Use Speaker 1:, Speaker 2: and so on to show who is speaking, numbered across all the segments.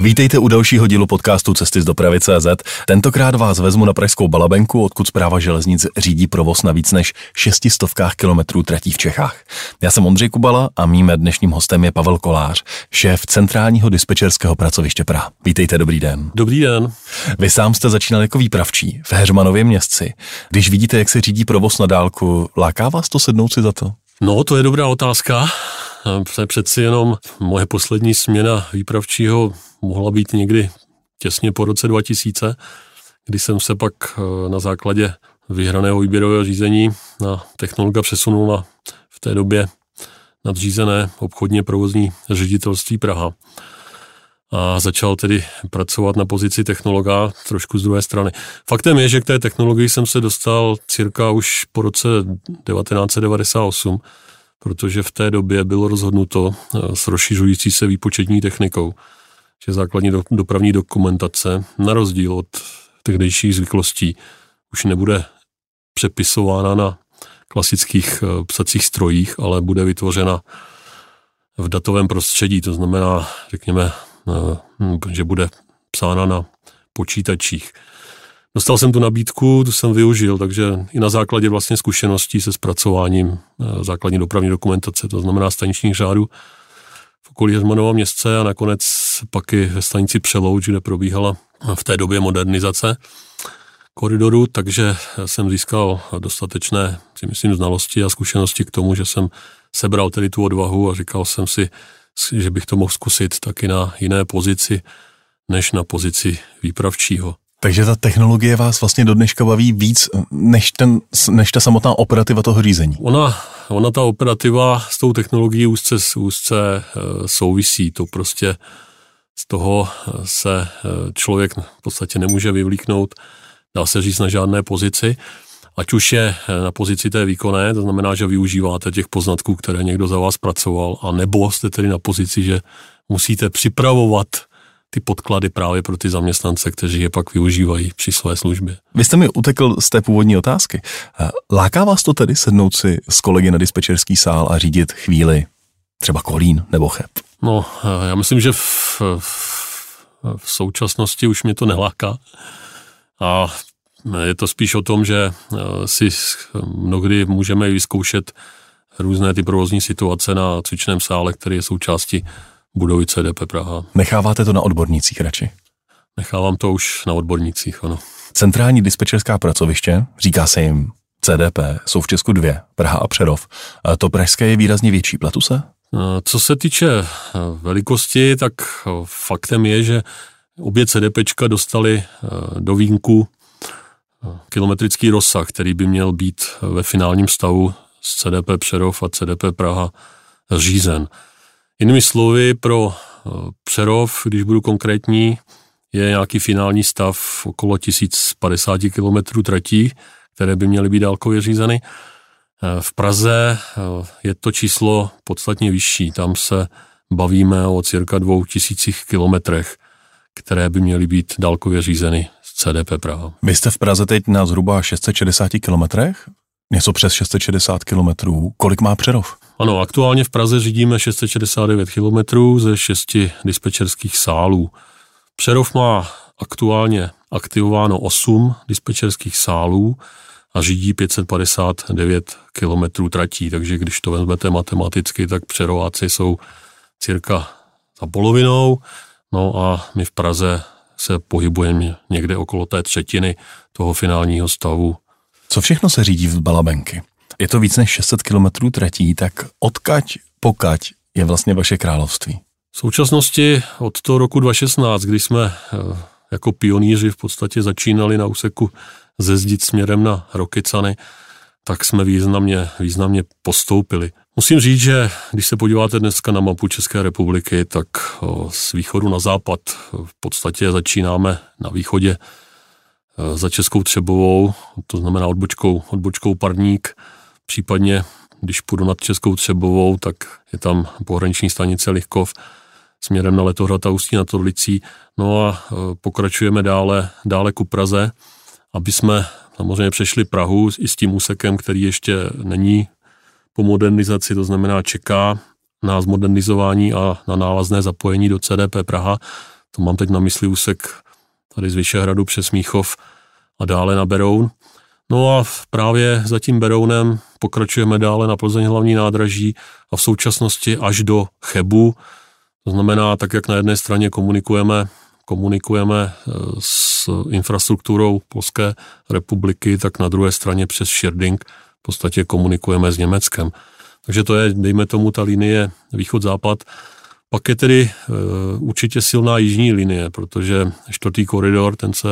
Speaker 1: Vítejte u dalšího dílu podcastu Cesty z dopravy CZ. Tentokrát vás vezmu na Pražskou Balabenku, odkud zpráva železnic řídí provoz na víc než šestistovkách kilometrů tratí v Čechách. Já jsem Ondřej Kubala a mým dnešním hostem je Pavel Kolář, šéf centrálního dispečerského pracoviště Praha. Vítejte, dobrý den.
Speaker 2: Dobrý den.
Speaker 1: Vy sám jste začínal jako výpravčí v Heřmanově městci. Když vidíte, jak se řídí provoz na dálku, láká vás to sednout si za to?
Speaker 2: No, to je dobrá otázka. Přeci jenom moje poslední směna výpravčího mohla být někdy těsně po roce 2000, kdy jsem se pak eh, na základě vyhraného výběrového řízení na technologa přesunul na v té době nadřízené obchodně provozní ředitelství Praha. A začal tedy pracovat na pozici technologa trošku z druhé strany. Faktem je, že k té technologii jsem se dostal cirka už po roce 1998, protože v té době bylo rozhodnuto eh, s rozšiřující se výpočetní technikou, že základní dopravní dokumentace, na rozdíl od tehdejších zvyklostí, už nebude přepisována na klasických eh, psacích strojích, ale bude vytvořena v datovém prostředí, to znamená, řekněme, eh, že bude psána na počítačích. Dostal jsem tu nabídku, tu jsem využil, takže i na základě vlastně zkušeností se zpracováním eh, základní dopravní dokumentace, to znamená staničních řádů v okolí Hermanova městce a nakonec pak i ve stanici Přelouč, kde probíhala v té době modernizace koridoru, takže jsem získal dostatečné, si myslím, znalosti a zkušenosti k tomu, že jsem sebral tedy tu odvahu a říkal jsem si, že bych to mohl zkusit taky na jiné pozici, než na pozici výpravčího.
Speaker 1: Takže ta technologie vás vlastně do dneška baví víc než, ten, než ta samotná operativa toho řízení.
Speaker 2: Ona, ona ta operativa s tou technologií úzce, úzce eh, souvisí. To prostě z toho eh, se eh, člověk v podstatě nemůže vyvlíknout, dá se říct, na žádné pozici. Ať už je na pozici té výkonné, to znamená, že využíváte těch poznatků, které někdo za vás pracoval, a nebo jste tedy na pozici, že musíte připravovat ty podklady právě pro ty zaměstnance, kteří je pak využívají při své službě.
Speaker 1: Vy jste mi utekl z té původní otázky. Eh, láká vás to tedy sednout si s kolegy na dispečerský sál a řídit chvíli třeba Kolín nebo Cheb?
Speaker 2: No, eh, já myslím, že v, v, v současnosti už mě to neláká. A je to spíš o tom, že eh, si mnohdy můžeme vyzkoušet různé ty provozní situace na cvičném sále, který je součástí budovy CDP Praha.
Speaker 1: Necháváte to na odbornících radši?
Speaker 2: Nechávám to už na odbornících, ano.
Speaker 1: Centrální dispečerská pracoviště, říká se jim CDP, jsou v Česku dvě, Praha a Přerov. To pražské je výrazně větší, pletu se?
Speaker 2: Co se týče eh, velikosti, tak eh, faktem je, že obě CDPčka dostali eh, do výjimku kilometrický rozsah, který by měl být ve finálním stavu z CDP Přerov a CDP Praha řízen. Jinými slovy, pro eh, Přerov, když budu konkrétní, je nějaký finální stav okolo 1050 km tratí, které by měly být dálkově řízeny. Eh, v Praze eh, je to číslo podstatně vyšší. Tam se bavíme o cirka 2000 kilometrech, které by měly být dálkově řízeny z CDP Praha.
Speaker 1: Vy jste v Praze teď na zhruba 660 kilometrech? Něco přes 660 kilometrů. Kolik má Přerov?
Speaker 2: Ano, aktuálně v Praze řídíme 669 km ze šesti dispečerských sálů. Přerov má aktuálně aktivováno 8 dispečerských sálů a řídí 559 km tratí, takže když to vezmete matematicky, tak přerováci jsou cirka za polovinou, no a my v Praze se pohybujeme někde okolo té třetiny toho finálního stavu.
Speaker 1: Co všechno se řídí v Balabenky? Je to víc než 600 kilometrů tratí, tak odkaď pokaď je vlastně vaše království?
Speaker 2: V současnosti od toho roku 2016, kdy jsme eh, jako pionýři v podstatě začínali na úseku zezdit směrem na Rokycany, tak jsme významně, významně postoupili. Musím říct, že když se podíváte dneska na mapu České republiky, tak eh, z východu na západ v podstatě začínáme na východě eh, za Českou Třebovou, to znamená odbočkou, odbočkou Parník, Případně, když půjdu nad Českou Třebovou, tak je tam pohraniční stanice Lichkov směrem na Letohrad a Ústí nad Orlicí. No a e, pokračujeme dále, dále ku Praze, aby jsme samozřejmě přešli Prahu i s tím úsekem, který ještě není po modernizaci, to znamená čeká na zmodernizování a na návazné zapojení do CDP Praha. To mám teď na mysli úsek tady z Vyšehradu přes Míchov a dále na Beroun. No a právě za tím Berounem pokračujeme dále na Plzeň hlavní nádraží a v současnosti až do Chebu. To znamená, tak jak na jedné straně komunikujeme, komunikujeme eh, s infrastrukturou Polské republiky, tak na druhé straně přes Scherding v podstatě komunikujeme s Německem. Takže to je, dejme tomu, ta linie východ-západ. Pak je tedy e, určitě silná jižní linie, protože čtvrtý koridor, ten se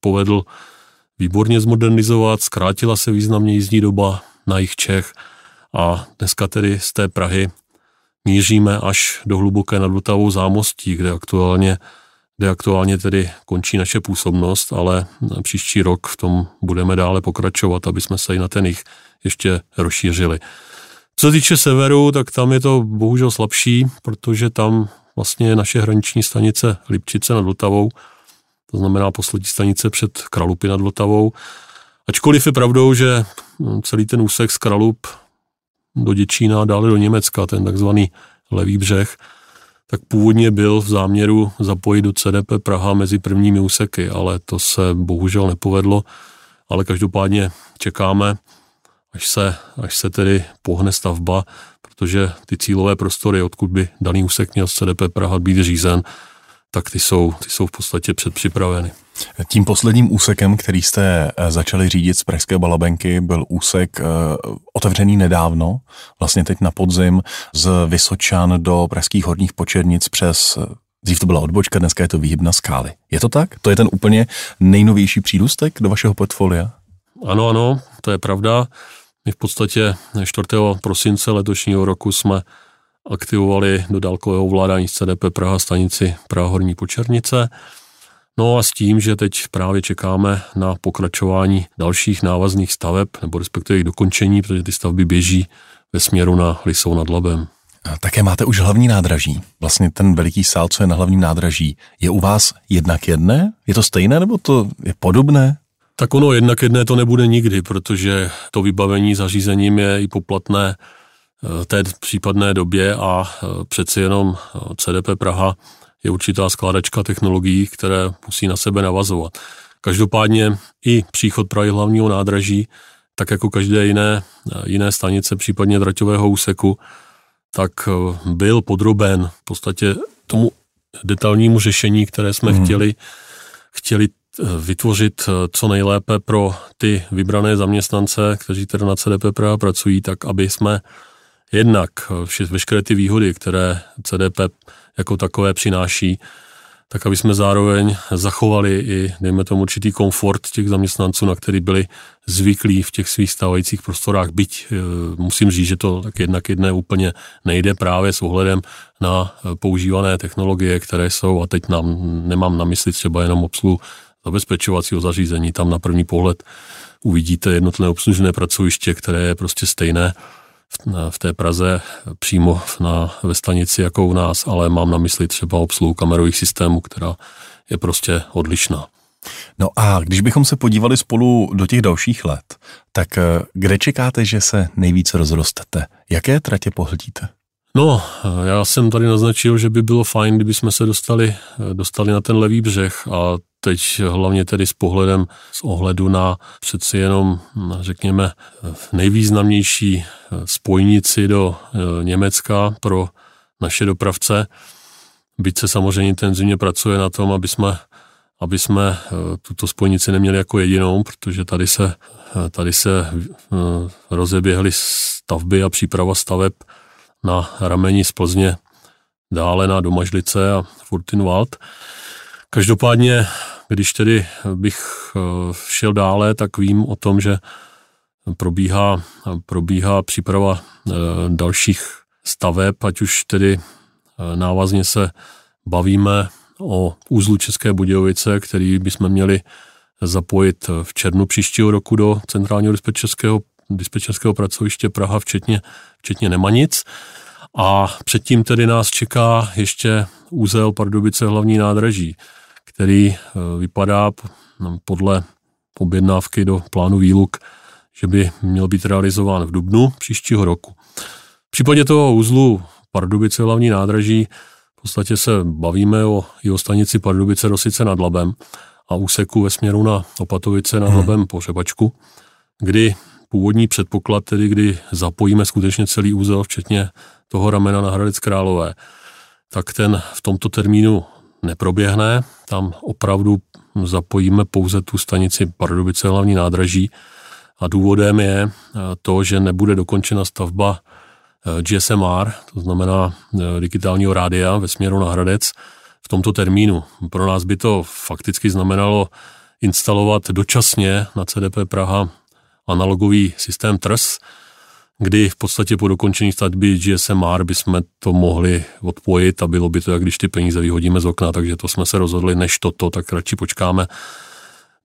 Speaker 2: povedl výborně zmodernizovat, zkrátila se významně jízdní doba na jich Čech a dneska tedy z té Prahy míříme až do hluboké nad Vltavou zámostí, kde aktuálně, kde aktuálně tedy končí naše působnost, ale příští rok v tom budeme dále pokračovat, aby jsme se i na ten jich ještě rozšířili. Co se týče severu, tak tam je to bohužel slabší, protože tam vlastně je naše hraniční stanice Lipčice nad Vltavou, to znamená poslední stanice před Kralupy nad Vltavou. Ačkoliv je pravdou, že celý ten úsek z Kralup do Děčína dále do Německa, ten takzvaný levý břeh, tak původně byl v záměru zapojit do CDP Praha mezi prvními úseky, ale to se bohužel nepovedlo, ale každopádně čekáme, až se, až se tedy pohne stavba, protože ty cílové prostory, odkud by daný úsek měl z CDP Praha být řízen, tak ty jsou, ty jsou v podstatě předpřipraveny.
Speaker 1: Tím posledním úsekem, který jste eh, začali řídit z Pražské Balabenky, byl úsek eh, otevřený nedávno, vlastně teď na podzim, z Vysočan do Pražských horních počernic přes eh, Dřív to byla odbočka, dneska je to výhybna skály. Je to tak? To je ten úplně nejnovější přírůstek do vašeho portfolia?
Speaker 2: Ano, ano, to je pravda. My v podstatě 4. prosince letošního roku jsme aktivovali do dálkového ovládání CDP Praha stanici Praha Horní Počernice. No a s tím, že teď právě čekáme na pokračování dalších návazných staveb, nebo respektive jejich dokončení, protože ty stavby běží ve směru na Lisou nad Labem.
Speaker 1: A také máte už hlavní nádraží. Vlastně ten veliký sál, co je na hlavním nádraží, je u vás jednak jedné? Je to stejné nebo to je podobné?
Speaker 2: Tak ono jednak jedné to nebude nikdy, protože to vybavení zařízením je i poplatné té případné době a eh, přeci jenom eh, CDP Praha je určitá skládačka technologií, které musí na sebe navazovat. Každopádně i příchod Prahy hlavního nádraží, tak jako každé jiné, jiné stanice, případně draťového úseku, tak byl podroben v podstatě tomu detailnímu řešení, které jsme hmm. chtěli, chtěli vytvořit eh, co nejlépe pro ty vybrané zaměstnance, kteří tedy na CDP Praha pracují, tak aby jsme jednak eh, veškeré ty výhody, které CDP jako takové přináší, tak aby jsme zároveň zachovali i, dejme tomu, určitý komfort těch zaměstnanců, na který byli zvyklí v těch svých stávajících prostorách. Byť eh, musím říct, že to tak jednak jedné úplně nejde právě s ohledem na používané technologie, které jsou, a teď nám, nemám na mysli třeba jenom obsluhu zabezpečovacího zařízení. Tam na první pohled uvidíte jednotlivé obslužené pracoviště, které je prostě stejné v té Praze přímo na, ve stanici jako u nás, ale mám na mysli třeba obsluhu kamerových systémů, která je prostě odlišná.
Speaker 1: No a když bychom se podívali spolu do těch dalších let, tak eh, kde čekáte, že se nejvíce rozrostete? Jaké tratě pohlídíte?
Speaker 2: No, já jsem tady naznačil, že by bylo fajn, kdyby jsme se dostali, dostali na ten levý břeh a teď hlavně tedy s pohledem, z ohledu na přeci jenom, řekněme, nejvýznamnější spojnici do e, Německa pro naše dopravce. Byť se samozřejmě intenzivně pracuje na tom, aby jsme, aby jsme e, tuto spojnici neměli jako jedinou, protože tady se, e, tady se rozeběhly stavby a příprava staveb na rameni z Plzně dále na Domažlice a Furtinwald. Každopádně, když tedy bych eh, šel dále, tak vím o tom, že probíhá, probíhá příprava eh, dalších staveb, ať už tedy eh, návazně se bavíme o úzlu České Budějovice, který bychom měli zapojit v červnu příštího roku do centrálního dispečerského, dispečerského pracoviště Praha, včetně, včetně Nemanic. A předtím tedy nás čeká ještě úzel Pardubice hlavní nádraží, který eh, vypadá podle objednávky do plánu výluk že by měl být realizován v dubnu příštího roku. V případě toho uzlu Pardubice hlavní nádraží v podstatě se bavíme o jeho stanici Pardubice Rosice nad Labem a úseku ve směru na Opatovice nad hmm. Labem po Řebačku, kdy původní předpoklad, tedy kdy zapojíme skutečně celý úzel, včetně toho ramena na Hradec Králové, tak ten v tomto termínu neproběhne. Tam opravdu zapojíme pouze tu stanici Pardubice hlavní nádraží a důvodem je eh, to, že nebude dokončena stavba eh, GSMR, to znamená eh, digitálního rádia ve směru na Hradec v tomto termínu. Pro nás by to fakticky znamenalo instalovat dočasně na CDP Praha analogový systém TRS, kdy v podstatě po dokončení stavby GSMR bychom to mohli odpojit a bylo by to, jak když ty peníze vyhodíme z okna, takže to jsme se rozhodli, než toto, tak radši počkáme,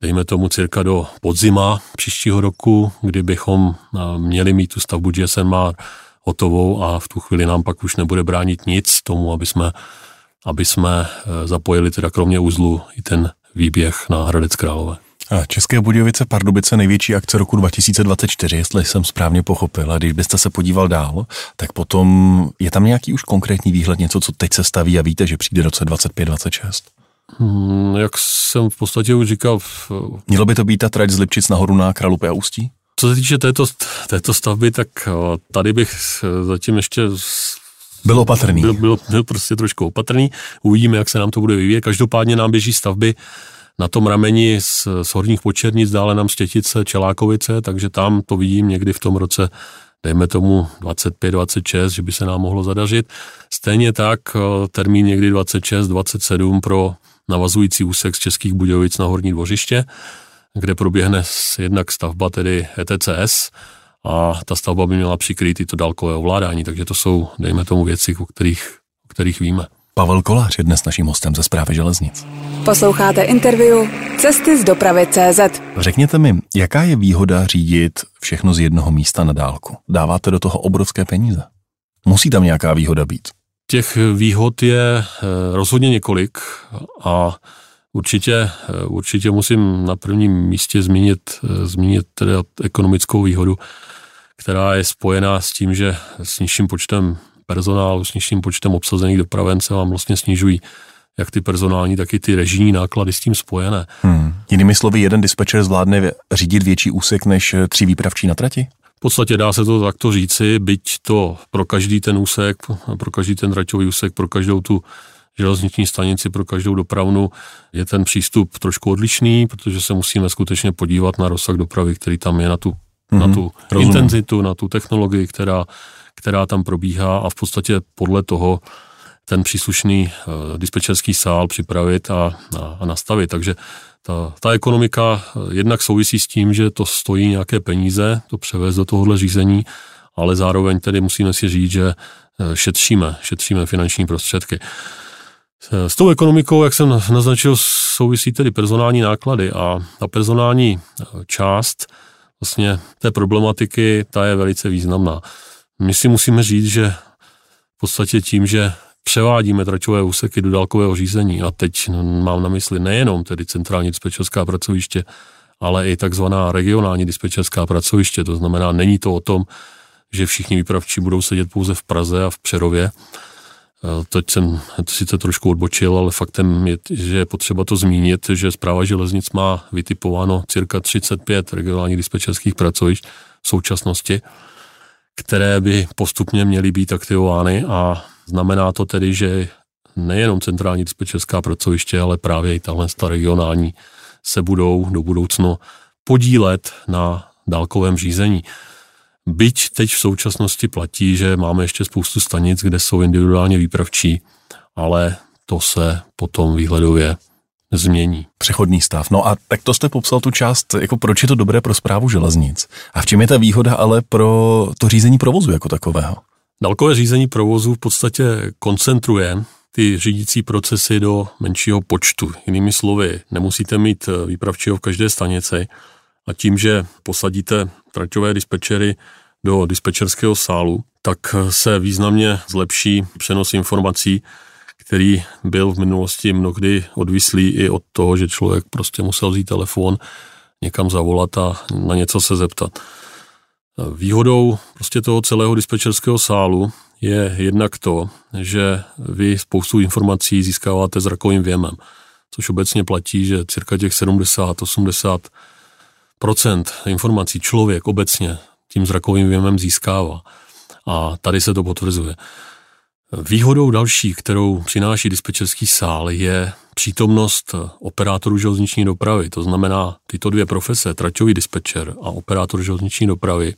Speaker 2: dejme tomu cirka do podzima příštího roku, kdy bychom měli mít tu stavbu GSMR hotovou a v tu chvíli nám pak už nebude bránit nic tomu, aby jsme, aby jsme e, zapojili teda kromě uzlu i ten výběh na Hradec Králové.
Speaker 1: České Budějovice Pardubice největší akce roku 2024, jestli jsem správně pochopil. A když byste se podíval dál, tak potom je tam nějaký už konkrétní výhled, něco, co teď se staví a víte, že přijde roce 25-26?
Speaker 2: Hmm, jak jsem v podstatě už říkal... V...
Speaker 1: Mělo by to být ta trať z Lipčic nahoru na Kralupy a Ústí?
Speaker 2: Co se týče této, této stavby, tak tady bych zatím ještě
Speaker 1: byl opatrný.
Speaker 2: Byl, byl, byl prostě trošku opatrný. Uvidíme, jak se nám to bude vyvíjet. Každopádně nám běží stavby na tom rameni z, z Horních Počernic, dále nám Štětice, Čelákovice, takže tam to vidím někdy v tom roce dejme tomu 25-26, že by se nám mohlo zadařit. Stejně tak eh, termín někdy 26-27 pro navazující úsek z Českých Budějovic na Horní dvořiště, kde proběhne jednak stavba tedy ETCS a ta stavba by měla přikrýt i to dálkové ovládání, takže to jsou, dejme tomu, věci, o kterých, o kterých víme.
Speaker 1: Pavel Kolář je dnes naším hostem ze zprávy železnic.
Speaker 3: Posloucháte interview Cesty z dopravy CZ.
Speaker 1: Řekněte mi, jaká je výhoda řídit všechno z jednoho místa na dálku? Dáváte do toho obrovské peníze. Musí tam nějaká výhoda být?
Speaker 2: Těch výhod je eh, rozhodně několik a určitě, eh, určitě musím na prvním místě zmínit, eh, zmínit teda ekonomickou výhodu, která je spojená s tím, že s nižším počtem personálu, s nižším počtem obsazených dopraven se vám vlastně snižují jak ty personální, tak i ty režijní náklady s tím spojené.
Speaker 1: Hmm. Jinými slovy, jeden dispečer zvládne řídit větší úsek než tři výpravčí na trati?
Speaker 2: V podstatě dá se to takto říci, byť to pro každý ten úsek, pro každý ten traťový úsek, pro každou tu železniční stanici, pro každou dopravnu je ten přístup trošku odlišný, protože se musíme skutečně podívat na rozsah dopravy, který tam je, na tu, mm-hmm, na mhm. tu intenzitu, na tu technologii, která která tam probíhá a v podstatě podle toho ten příslušný uh, dispečerský sál připravit a, a, a nastavit. Takže ta, ta ekonomika eh, jednak souvisí s tím, že to stojí nějaké peníze, to převést do tohohle řízení, ale zároveň tedy musíme si říct, že eh, šetříme, šetříme finanční prostředky. S tou ekonomikou, jak jsem naznačil, souvisí tedy personální náklady a ta personální část vlastně té problematiky, ta je velice významná. My si musíme říct, že v podstatě tím, že převádíme tračové úseky do dálkového řízení, a teď mám na mysli nejenom tedy centrální dispečerská pracoviště, ale i takzvaná regionální dispečerská pracoviště. To znamená, není to o tom, že všichni výpravčí budou sedět pouze v Praze a v Přerově. Teď jsem to sice trošku odbočil, ale faktem je, že je potřeba to zmínit, že zpráva železnic má vytipováno cirka 35 regionálních dispečerských pracovišť v současnosti které by postupně měly být aktivovány a znamená to tedy, že nejenom centrální dispečerská pracoviště, ale právě i tahle regionální se budou do budoucnu podílet na dálkovém řízení. Byť teď v současnosti platí, že máme ještě spoustu stanic, kde jsou individuálně výpravčí, ale to se potom výhledově změní.
Speaker 1: Přechodný stav. No a tak to jste popsal tu část, jako proč je to dobré pro zprávu železnic. A v čem je ta výhoda ale pro to řízení provozu jako takového?
Speaker 2: Dalkové řízení provozu v podstatě koncentruje ty řídící procesy do menšího počtu. Jinými slovy, nemusíte mít výpravčího v každé stanici a tím, že posadíte traťové dispečery do dispečerského sálu, tak se významně zlepší přenos informací který byl v minulosti mnohdy odvislý i od toho, že člověk prostě musel vzít telefon, někam zavolat a na něco se zeptat. Výhodou prostě toho celého dispečerského sálu je jednak to, že vy spoustu informací získáváte zrakovým věmem, což obecně platí, že cirka těch 70-80% informací člověk obecně tím zrakovým věmem získává. A tady se to potvrzuje. Výhodou další, kterou přináší dispečerský sál, je přítomnost operátorů železniční dopravy. To znamená, tyto dvě profese, traťový dispečer a operátor železniční dopravy,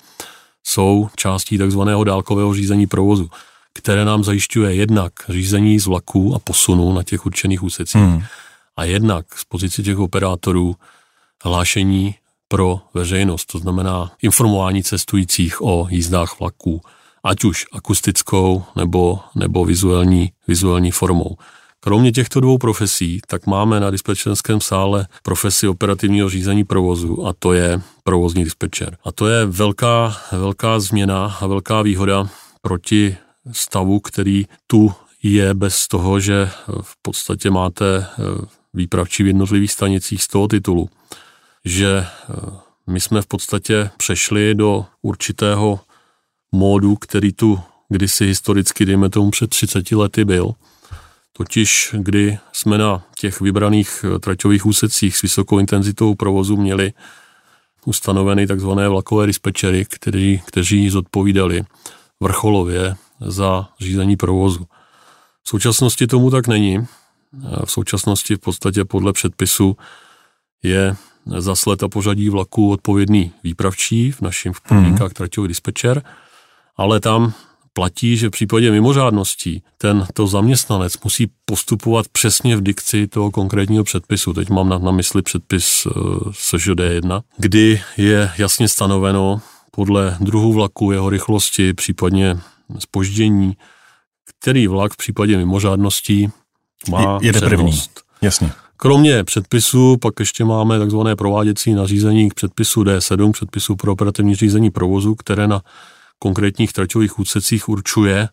Speaker 2: jsou částí takzvaného dálkového řízení provozu, které nám zajišťuje jednak řízení z vlaků a posunu na těch určených úsecích hmm. a jednak z pozici těch operátorů hlášení pro veřejnost, to znamená informování cestujících o jízdách vlaků, ať už akustickou nebo, nebo vizuální, vizuální formou. Kromě těchto dvou profesí, tak máme na dispečerském sále profesi operativního řízení provozu a to je provozní dispečer. A to je velká, velká změna a velká výhoda proti stavu, který tu je bez toho, že v podstatě máte eh, výpravčí v jednotlivých stanicích z toho titulu, že eh, my jsme v podstatě přešli do určitého módu, který tu kdysi historicky, dejme tomu před 30 lety byl, totiž kdy jsme na těch vybraných eh, traťových úsecích s vysokou intenzitou provozu měli ustanoveny takzvané vlakové dispečery, kteří, kteří zodpovídali vrcholově za řízení provozu. V současnosti tomu tak není. V současnosti v podstatě podle předpisu je za sled a pořadí vlaku odpovědný výpravčí, v našem v podmínkách traťový dispečer, ale tam platí, že v případě mimořádností ten to zaměstnanec musí postupovat přesně v dikci toho konkrétního předpisu. Teď mám na, na mysli předpis uh, SŽD1, kdy je jasně stanoveno podle druhu vlaku, jeho rychlosti, případně spoždění, který vlak v případě mimořádností má
Speaker 1: Jede přednost. první. Jasně.
Speaker 2: Kromě předpisů pak ještě máme takzvané prováděcí nařízení k předpisu D7, předpisu pro operativní řízení provozu, které na konkrétních traťových úsecích určuje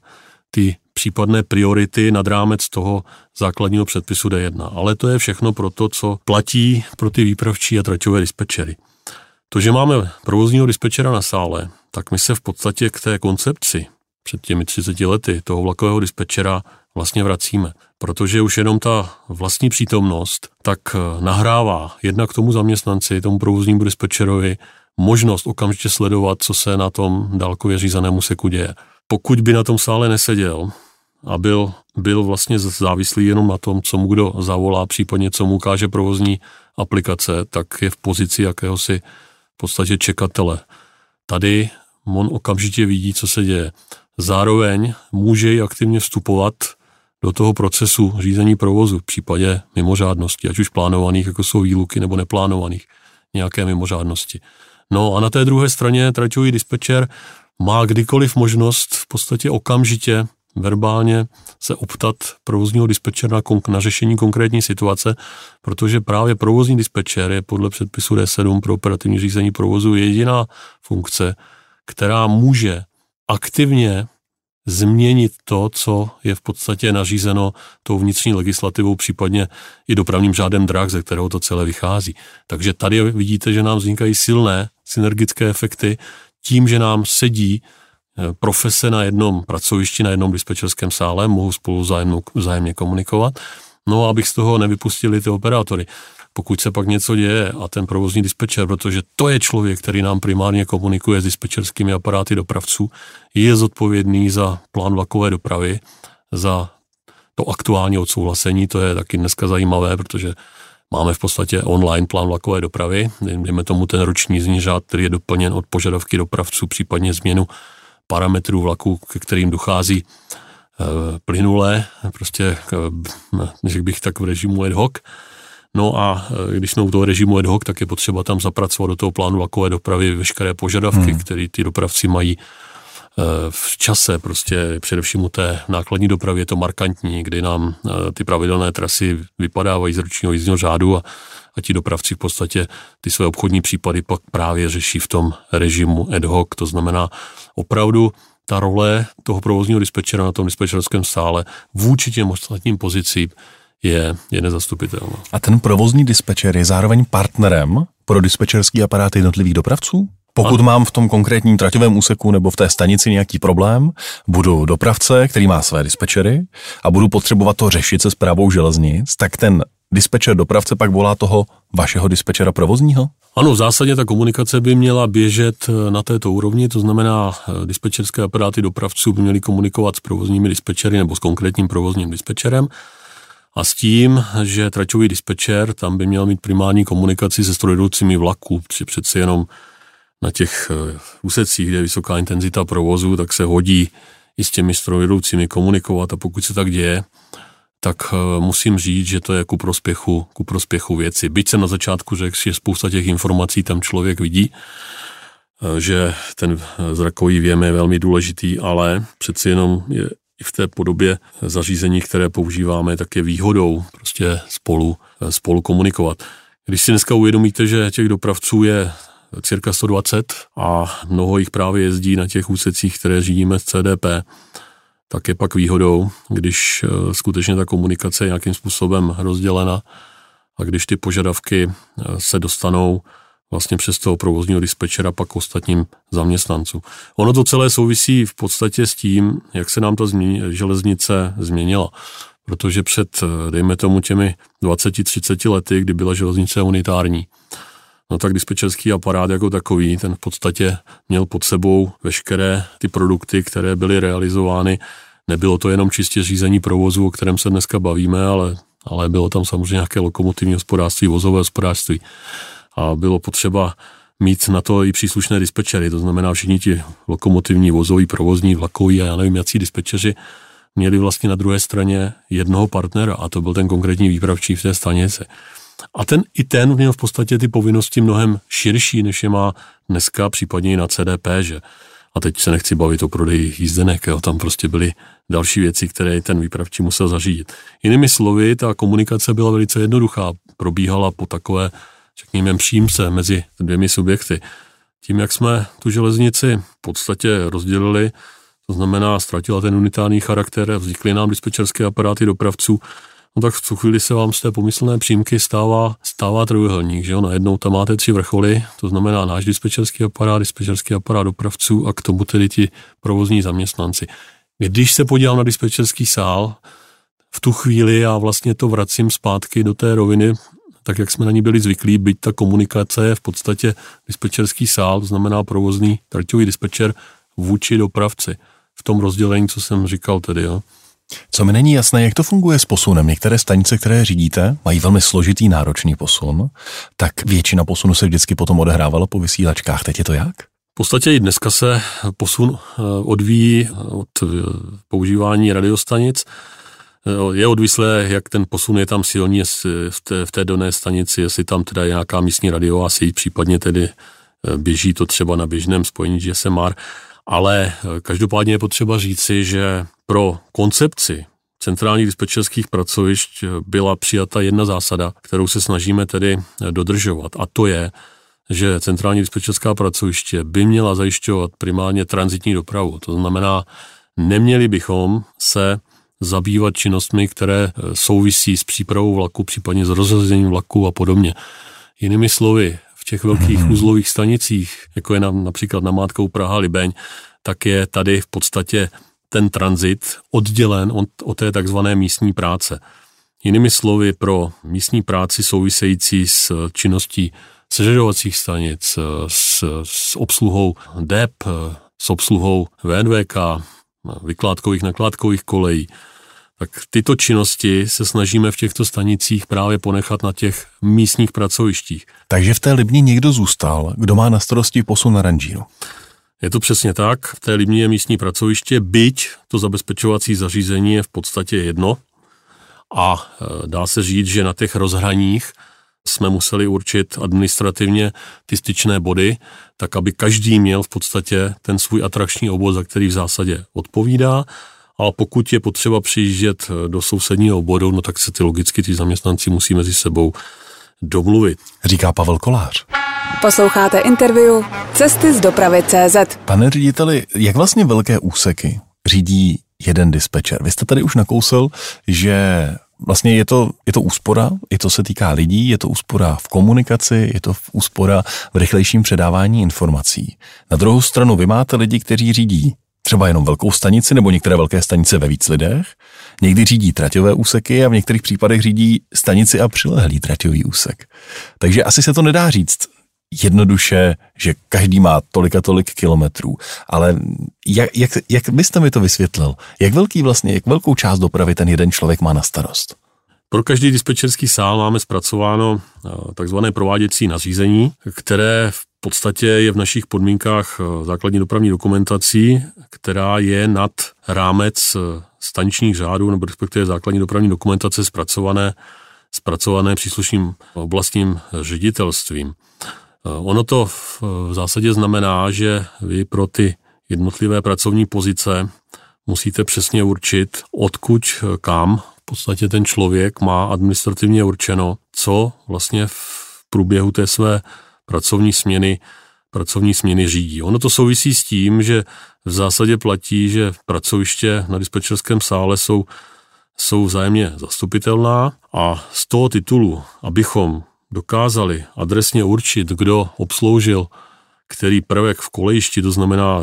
Speaker 2: ty případné priority nad rámec toho základního předpisu D1. Ale to je všechno pro to, co platí pro ty výpravčí a traťové dispečery. To, že máme provozního dispečera na sále, tak my se v podstatě k té koncepci před těmi 30 lety toho vlakového dispečera vlastně vracíme. Protože už jenom ta vlastní přítomnost tak nahrává jednak tomu zaměstnanci, tomu provoznímu dispečerovi, možnost okamžitě sledovat, co se na tom dálkově řízeném úseku děje. Pokud by na tom sále neseděl a byl, byl vlastně závislý jenom na tom, co mu kdo zavolá, případně co mu ukáže provozní aplikace, tak je v pozici jakéhosi v podstatě čekatele. Tady on okamžitě vidí, co se děje. Zároveň může i aktivně vstupovat do toho procesu řízení provozu v případě mimořádnosti, ať už plánovaných, jako jsou výluky, nebo neplánovaných nějaké mimořádnosti. No a na té druhé straně traťový dispečer. Má kdykoliv možnost v podstatě okamžitě verbálně se optat provozního dispečera na, na řešení konkrétní situace, protože právě provozní dispečer je podle předpisu D7 pro operativní řízení provozu jediná funkce, která může aktivně změnit to, co je v podstatě nařízeno tou vnitřní legislativou, případně i dopravním řádem drah, ze kterého to celé vychází. Takže tady vidíte, že nám vznikají silné synergické efekty tím, že nám sedí eh, profese na jednom pracovišti, na jednom dispečerském sále, mohou spolu vzájemně komunikovat. No a abych z toho nevypustili ty operátory pokud se pak něco děje a ten provozní dispečer, protože to je člověk, který nám primárně komunikuje s dispečerskými aparáty dopravců, je zodpovědný za plán vlakové dopravy, za to aktuální odsouhlasení, to je taky dneska zajímavé, protože máme v podstatě online plán vlakové dopravy, dejme tomu ten roční znířád, který je doplněn od požadavky dopravců, případně změnu parametrů vlaku, ke kterým dochází e, plynulé, prostě, e, řekl bych tak v režimu ad hoc, No a e, když jsme u toho režimu ad hoc, tak je potřeba tam zapracovat do toho plánu vlakové dopravy veškeré požadavky, hmm. které ty dopravci mají e, v čase, prostě především u té nákladní dopravy je to markantní, kdy nám e, ty pravidelné trasy vypadávají z ročního jízdního řádu a, a ti dopravci v podstatě ty své obchodní případy pak právě řeší v tom režimu ad hoc, to znamená opravdu ta role toho provozního dispečera na tom dispečerském sále vůči těm ostatním pozicím je, je nezastupitelná.
Speaker 1: A ten provozní dispečer je zároveň partnerem pro dispečerský aparát jednotlivých dopravců? Pokud mám v tom konkrétním traťovém úseku nebo v té stanici nějaký problém, budu dopravce, který má své dispečery a budu potřebovat to řešit se zprávou železnic, tak ten dispečer dopravce pak volá toho vašeho dispečera provozního?
Speaker 2: Ano, v zásadě ta komunikace by měla běžet eh, na této úrovni, to znamená, eh, dispečerské aparáty dopravců by měly komunikovat s provozními dispečery nebo s konkrétním provozním dispečerem a s tím, že tračový dispečer tam by měl mít primární komunikaci se strojvedoucími vlaků, protože přece jenom na těch eh, úsecích, kde je vysoká intenzita provozu, tak se hodí i s těmi strojvedoucími komunikovat a pokud se tak děje, tak eh, musím říct, že to je ku prospěchu, ku prospěchu věci. Byť jsem na začátku řekl, že spousta těch informací tam člověk vidí, eh, že ten zrakový věm je velmi důležitý, ale přeci jenom je i v té podobě zařízení, které používáme, tak je výhodou prostě spolu, spolu komunikovat. Když si dneska uvědomíte, že těch dopravců je cirka 120 a mnoho jich právě jezdí na těch úsecích, které řídíme z CDP, tak je pak výhodou, když eh, skutečně ta komunikace je nějakým způsobem rozdělena a když ty požadavky eh, se dostanou vlastně přes toho provozního dispečera pak ostatním zaměstnancům. Ono to celé souvisí v podstatě s tím, jak se nám ta změni, železnice změnila. Protože před, eh, dejme tomu, těmi 20-30 lety, kdy byla železnice unitární, no tak dispečerský aparát jako takový, ten v podstatě měl pod sebou veškeré ty produkty, které byly realizovány. Nebylo to jenom čistě řízení provozu, o kterém se dneska bavíme, ale, ale bylo tam samozřejmě nějaké lokomotivní hospodářství, vozové hospodářství. A bylo potřeba mít na to i příslušné dispečery, to znamená všichni ti lokomotivní, vozový, provozní, vlakový a já nevím, jaký dispečeři měli vlastně na druhé straně jednoho partnera a to byl ten konkrétní výpravčí v té stanici. A ten i ten měl v podstatě ty povinnosti mnohem širší, než je má dneska, případně i na CDP, že a teď se nechci bavit o prodeji jízdenek, jo, tam prostě byly další věci, které ten výpravčí musel zařídit. Jinými slovy, ta komunikace byla velice jednoduchá, probíhala po takové, řekněme, přímce mezi dvěmi subjekty. Tím, jak jsme tu železnici v podstatě rozdělili, to znamená, ztratila ten unitární charakter, vznikly nám dispečerské aparáty dopravců, no tak v tu chvíli se vám z té pomyslné přímky stává, stává trojuhelník, že jo, najednou tam máte tři vrcholy, to znamená náš dispečerský aparát, dispečerský aparát dopravců a k tomu tedy ti provozní zaměstnanci. Když se podívám na dispečerský sál, v tu chvíli já vlastně to vracím zpátky do té roviny, tak jak jsme na ní byli zvyklí, byť ta komunikace je v podstatě dispečerský sál, to znamená provozný traťový dispečer vůči dopravci. V tom rozdělení, co jsem říkal tedy, jo.
Speaker 1: Co mi není jasné, jak to funguje s posunem. Některé stanice, které řídíte, mají velmi složitý náročný posun, tak většina posunu se vždycky potom odehrávala po vysílačkách. Teď je to jak?
Speaker 2: V podstatě i dneska se posun eh, odvíjí od eh, používání radiostanic. Eh, je odvislé, jak ten posun je tam silný v té, v té dané stanici, jestli tam teda je nějaká místní radiová síť, případně tedy běží to třeba na běžném spojení GSMR. Ale každopádně je potřeba říci, že pro koncepci centrálních dispečerských pracovišť byla přijata jedna zásada, kterou se snažíme tedy dodržovat. A to je, že centrální dispečerská pracoviště by měla zajišťovat primárně transitní dopravu. To znamená, neměli bychom se zabývat činnostmi, které souvisí s přípravou vlaku, případně s rozhozením vlaku a podobně. Jinými slovy, v těch velkých mm-hmm. uzlových stanicích, jako je na, například namátkou Praha-Libeň, tak je tady v podstatě ten tranzit oddělen od, od té takzvané místní práce. Jinými slovy, pro místní práci související s činností seřadovacích stanic, s, s obsluhou DEP, s obsluhou VNVK, vykládkových, nakládkových kolejí, tak tyto činnosti se snažíme v těchto stanicích právě ponechat na těch místních pracovištích.
Speaker 1: Takže v té Libni někdo zůstal, kdo má na starosti posun na ranžínu.
Speaker 2: Je to přesně tak. V té Libni je místní pracoviště, byť to zabezpečovací zařízení je v podstatě jedno. A e, dá se říct, že na těch rozhraních jsme museli určit administrativně ty styčné body, tak aby každý měl v podstatě ten svůj atrakční obvod, za který v zásadě odpovídá. Ale pokud je potřeba přijíždět e, do sousedního obodu, no tak se ty logicky ty zaměstnanci musí mezi sebou domluvit.
Speaker 1: Říká Pavel Kolář.
Speaker 3: Posloucháte interview Cesty z dopravy CZ.
Speaker 1: Pane řediteli, jak vlastně velké úseky řídí jeden dispečer? Vy jste tady už nakousl, že vlastně je to, je to úspora, je to se týká lidí, je to úspora v komunikaci, je to úspora v rychlejším předávání informací. Na druhou stranu vy máte lidi, kteří řídí třeba jenom velkou stanici nebo některé velké stanice ve víc lidech, někdy řídí traťové úseky a v některých případech řídí stanici a přilehlý traťový úsek. Takže asi se to nedá říct jednoduše, že každý má tolik a tolik kilometrů. Ale jak, jak, jak byste mi to vysvětlil? Jak velký vlastně, jak velkou část dopravy ten jeden člověk má na starost?
Speaker 2: Pro každý dispečerský sál máme zpracováno eh, takzvané prováděcí nařízení, které v podstatě je v našich podmínkách eh, základní dopravní dokumentací, která je nad rámec eh, staničních řádů nebo respektive základní dopravní dokumentace zpracované, zpracované příslušným oblastním ředitelstvím. Ono to v zásadě znamená, že vy pro ty jednotlivé pracovní pozice musíte přesně určit, odkud kam podstatě ten člověk má administrativně určeno, co vlastně v průběhu té své pracovní směny pracovní směny řídí. Ono to souvisí s tím, že v zásadě platí, že pracoviště na dispečerském sále jsou, jsou vzájemně zastupitelná a z toho titulu, abychom dokázali adresně určit, kdo obsloužil který prvek v kolejišti, to znamená,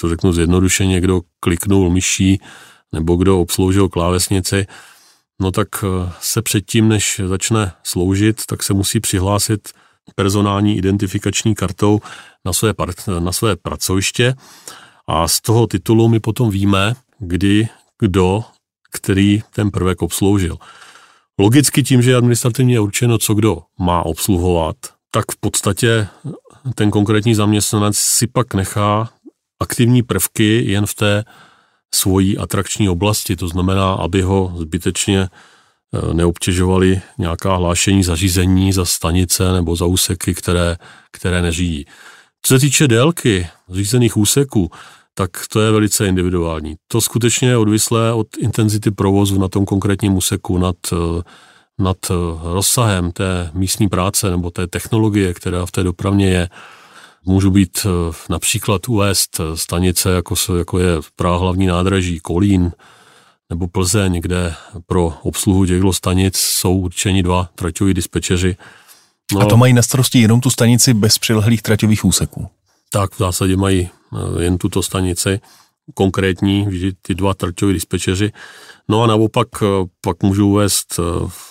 Speaker 2: to řeknu zjednodušeně, kdo kliknul myší nebo kdo obsloužil klávesnici, no tak eh, se předtím, než začne sloužit, tak se musí přihlásit personální identifikační kartou na své, na své pracoviště a z toho titulu my potom víme, kdy, kdo, který ten prvek obsloužil. Logicky tím, že je administrativně určeno, co kdo má obsluhovat, tak v podstatě ten konkrétní zaměstnanec si pak nechá aktivní prvky jen v té svojí atrakční oblasti, to znamená, aby ho zbytečně eh, neobtěžovali nějaká hlášení zařízení za stanice nebo za úseky, které, které neřídí. Co se týče délky řízených úseků, tak to je velice individuální. To skutečně je odvislé od intenzity provozu na tom konkrétním úseku, nad, eh, nad eh, rozsahem té místní práce nebo té technologie, která v té dopravně je. Můžu být eh, například uvést stanice, jako, jako je Praha hlavní nádraží, Kolín nebo Plzeň, kde pro obsluhu těchto stanic jsou určeni dva traťoví dispečeři.
Speaker 1: No, a to mají na starosti jenom tu stanici bez přilehlých traťových úseků?
Speaker 2: Tak v zásadě mají eh, jen tuto stanici konkrétní, vždy ty dva traťoví dispečeři. No a naopak pak můžu uvést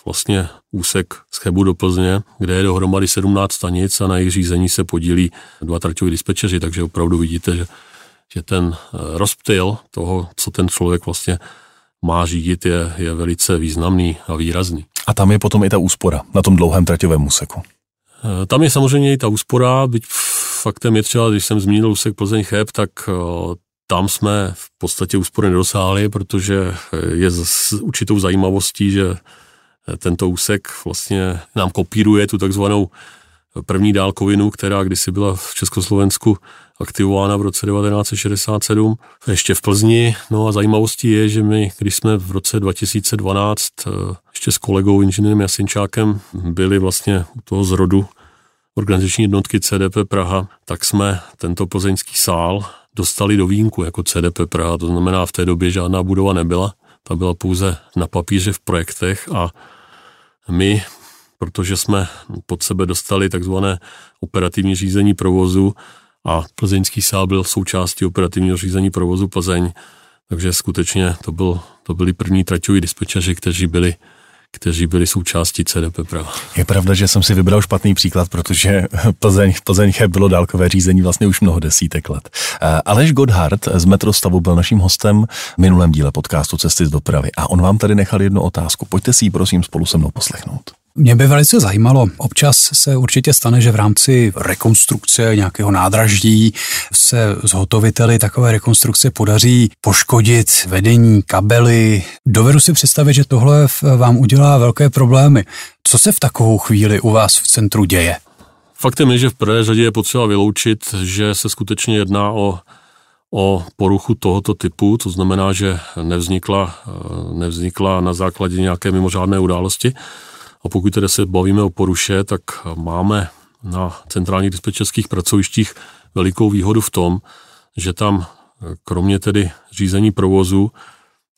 Speaker 2: vlastně úsek z Chebu do Plzně, kde je dohromady 17 stanic a na jejich řízení se podílí dva traťoví dispečeři, takže opravdu vidíte, že, že ten eh, rozptyl toho, co ten člověk vlastně má řídit, je, je velice významný a výrazný.
Speaker 1: A tam je potom i ta úspora na tom dlouhém traťovém úseku.
Speaker 2: Eh, tam je samozřejmě i ta úspora, byť faktem je třeba, když jsem zmínil úsek Plzeň Cheb, tak eh, tam jsme v podstatě úspory nedosáhli, protože je s určitou zajímavostí, že tento úsek vlastně nám kopíruje tu takzvanou první dálkovinu, která kdysi byla v Československu aktivována v roce 1967, ještě v Plzni. No a zajímavostí je, že my, když jsme v roce 2012 eh, ještě s kolegou inženýrem Jasinčákem byli vlastně u toho zrodu organizační jednotky CDP Praha, tak jsme tento plzeňský sál dostali do výjimku jako CDP Praha, to znamená v té době žádná budova nebyla, ta byla pouze na papíře v projektech a my, protože jsme pod sebe dostali takzvané operativní řízení provozu a plzeňský sál byl součástí operativního řízení provozu Plzeň, takže skutečně to, byl, to byli první traťoví dispečeři, kteří byli kteří byli součástí CDP Praha.
Speaker 1: Je pravda, že jsem si vybral špatný příklad, protože Plzeň, Plzeň bylo dálkové řízení vlastně už mnoho desítek let. Eh, Aleš Godhard z Metrostavu byl naším hostem v minulém díle podcastu Cesty z dopravy a on vám tady nechal jednu otázku. Pojďte si ji prosím spolu se mnou poslechnout.
Speaker 4: Mě by velice zajímalo, občas se určitě stane, že v rámci rekonstrukce nějakého nádraždí se zhotoviteli takové rekonstrukce podaří poškodit vedení, kabely. Dovedu si představit, že tohle vám udělá velké problémy. Co se v takovou chvíli u vás v centru děje?
Speaker 2: Faktem je, že v prvé řadě je potřeba vyloučit, že se skutečně jedná o o poruchu tohoto typu, to znamená, že nevznikla, nevznikla na základě nějaké mimořádné události, a pokud tedy se bavíme o poruše, tak máme na centrálních dispečerských pracovištích velikou výhodu v tom, že tam kromě tedy řízení provozu,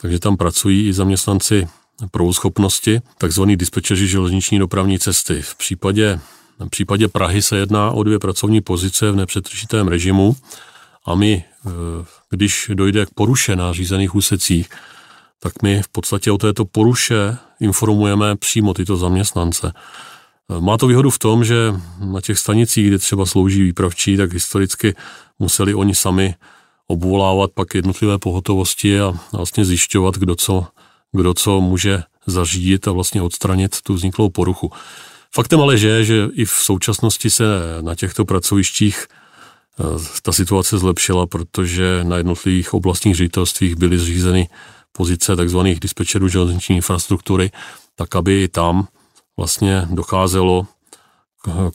Speaker 2: takže tam pracují i zaměstnanci provoschopnosti, takzvaný dispečeři železniční dopravní cesty. V případě, v případě Prahy se jedná o dvě pracovní pozice v nepřetržitém režimu a my, eh, když dojde k poruše na řízených úsecích, tak my v podstatě o této poruše informujeme přímo tyto zaměstnance. Má to výhodu v tom, že na těch stanicích, kde třeba slouží výpravčí, tak historicky museli oni sami obvolávat pak jednotlivé pohotovosti a vlastně zjišťovat, kdo co, kdo co může zařídit a vlastně odstranit tu vzniklou poruchu. Faktem ale je, že i v současnosti se na těchto pracovištích eh, ta situace zlepšila, protože na jednotlivých oblastních ředitelstvích byly zřízeny pozice tzv. dispečerů železniční infrastruktury, tak aby tam vlastně docházelo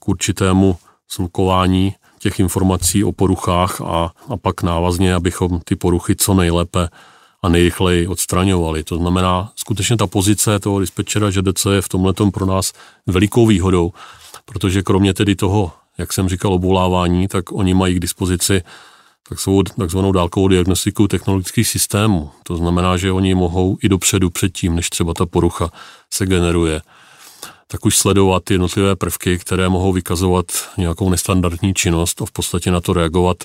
Speaker 2: k určitému slukování těch informací o poruchách a, a pak návazně, abychom ty poruchy co nejlépe a nejrychleji odstraňovali. To znamená, skutečně ta pozice toho dispečera ŽDC je v tomhle pro nás velikou výhodou, protože kromě tedy toho, jak jsem říkal, obvolávání, tak oni mají k dispozici takzvanou dálkovou diagnostiku technologických systémů. To znamená, že oni mohou i dopředu předtím, než třeba ta porucha se generuje, tak už sledovat jednotlivé prvky, které mohou vykazovat nějakou nestandardní činnost a v podstatě na to reagovat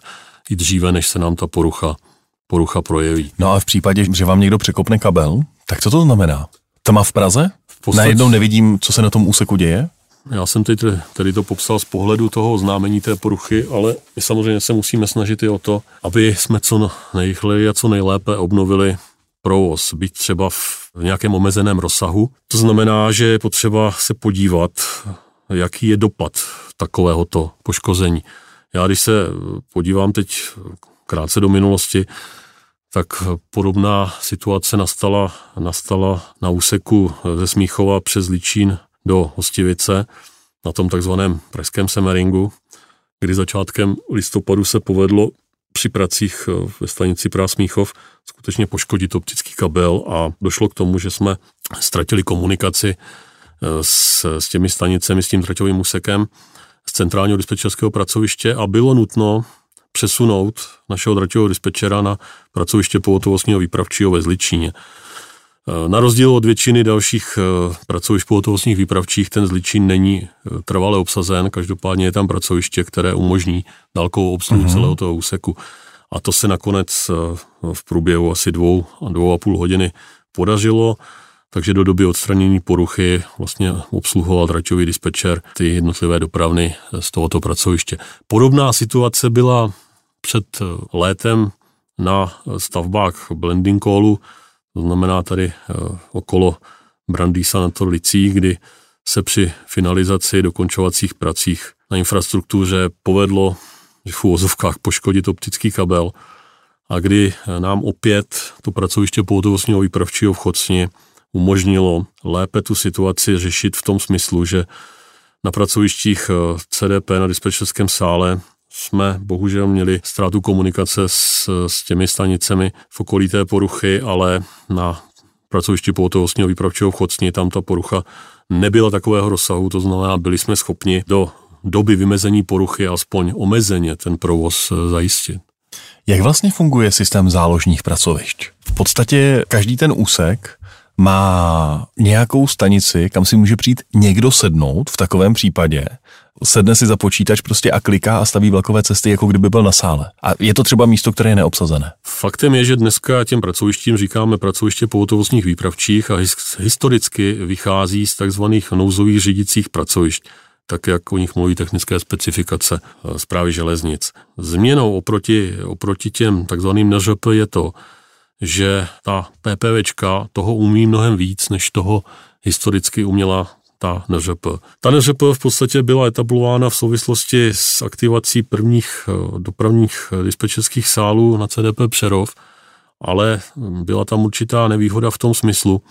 Speaker 2: i dříve, než se nám ta porucha, porucha projeví.
Speaker 1: No a v případě, že vám někdo překopne kabel, tak co to znamená? Tma v Praze? V podstatě... Najednou nevidím, co se na tom úseku děje?
Speaker 2: Já jsem teď tedy to popsal z pohledu toho oznámení té poruchy, ale my samozřejmě se musíme snažit i o to, aby jsme co nejrychleji a co nejlépe obnovili provoz, být třeba v nějakém omezeném rozsahu. To znamená, že je potřeba se podívat, jaký je dopad takovéhoto poškození. Já když se podívám teď krátce do minulosti, tak podobná situace nastala, nastala na úseku ze Smíchova přes Ličín do Hostivice na tom takzvaném pražském semeringu, kdy začátkem listopadu se povedlo při pracích eh, ve stanici Prásmíchov skutečně poškodit optický kabel a došlo k tomu, že jsme ztratili komunikaci eh, s, s těmi stanicemi, s tím traťovým úsekem z centrálního dispečerského pracoviště a bylo nutno přesunout našeho draťového dispečera na pracoviště pohotovostního výpravčího ve Zličíně. Eh, na rozdíl od většiny dalších pracovišť pohotovostních výpravčích, ten Zličín není trvale obsazen, každopádně je tam pracoviště, které umožní dálkovou obsluhu uh-huh. celého toho úseku. A to se nakonec eh, v průběhu asi dvou, dvou a půl hodiny podařilo, takže do doby odstranění poruchy vlastně obsluhoval traťový dispečer ty jednotlivé dopravny z tohoto pracoviště. Podobná situace byla před eh, létem na stavbách blending callu, to znamená tady eh, okolo Brandýsa na Torlicích, kdy se při finalizaci dokončovacích pracích na infrastruktuře povedlo v úvozovkách poškodit optický kabel a kdy nám opět to pracoviště pohotovostního výpravčího v Chocni umožnilo lépe tu situaci řešit v tom smyslu, že na pracovištích eh, CDP na dispečerském sále jsme bohužel měli ztrátu komunikace s, s těmi stanicemi v okolí té poruchy, ale na pracovišti pohotovostního výpravčího v Chocni tam ta porucha nebyla takového rozsahu, to znamená, byli jsme schopni do doby vymezení poruchy aspoň omezeně ten provoz eh, zajistit.
Speaker 1: Jak vlastně funguje systém záložních pracovišť? V podstatě každý ten úsek má nějakou stanici, kam si může přijít někdo sednout v takovém případě. Sedne si za počítač prostě a kliká a staví vlakové cesty, jako kdyby byl na sále. A je to třeba místo, které je neobsazené.
Speaker 2: Faktem je, že dneska těm pracovištím říkáme pracoviště pohotovostních výpravčích a historicky vychází z takzvaných nouzových řídicích pracovišť tak jak o nich mluví technické specifikace zprávy železnic. Změnou oproti, oproti těm takzvaným NŽP je to, že ta PPVčka toho umí mnohem víc, než toho historicky uměla ta NŽP. Ta NŽP v podstatě byla etablována v souvislosti s aktivací prvních eh, dopravních eh, dispečerských sálů na CDP Přerov, ale byla tam určitá nevýhoda v tom smyslu,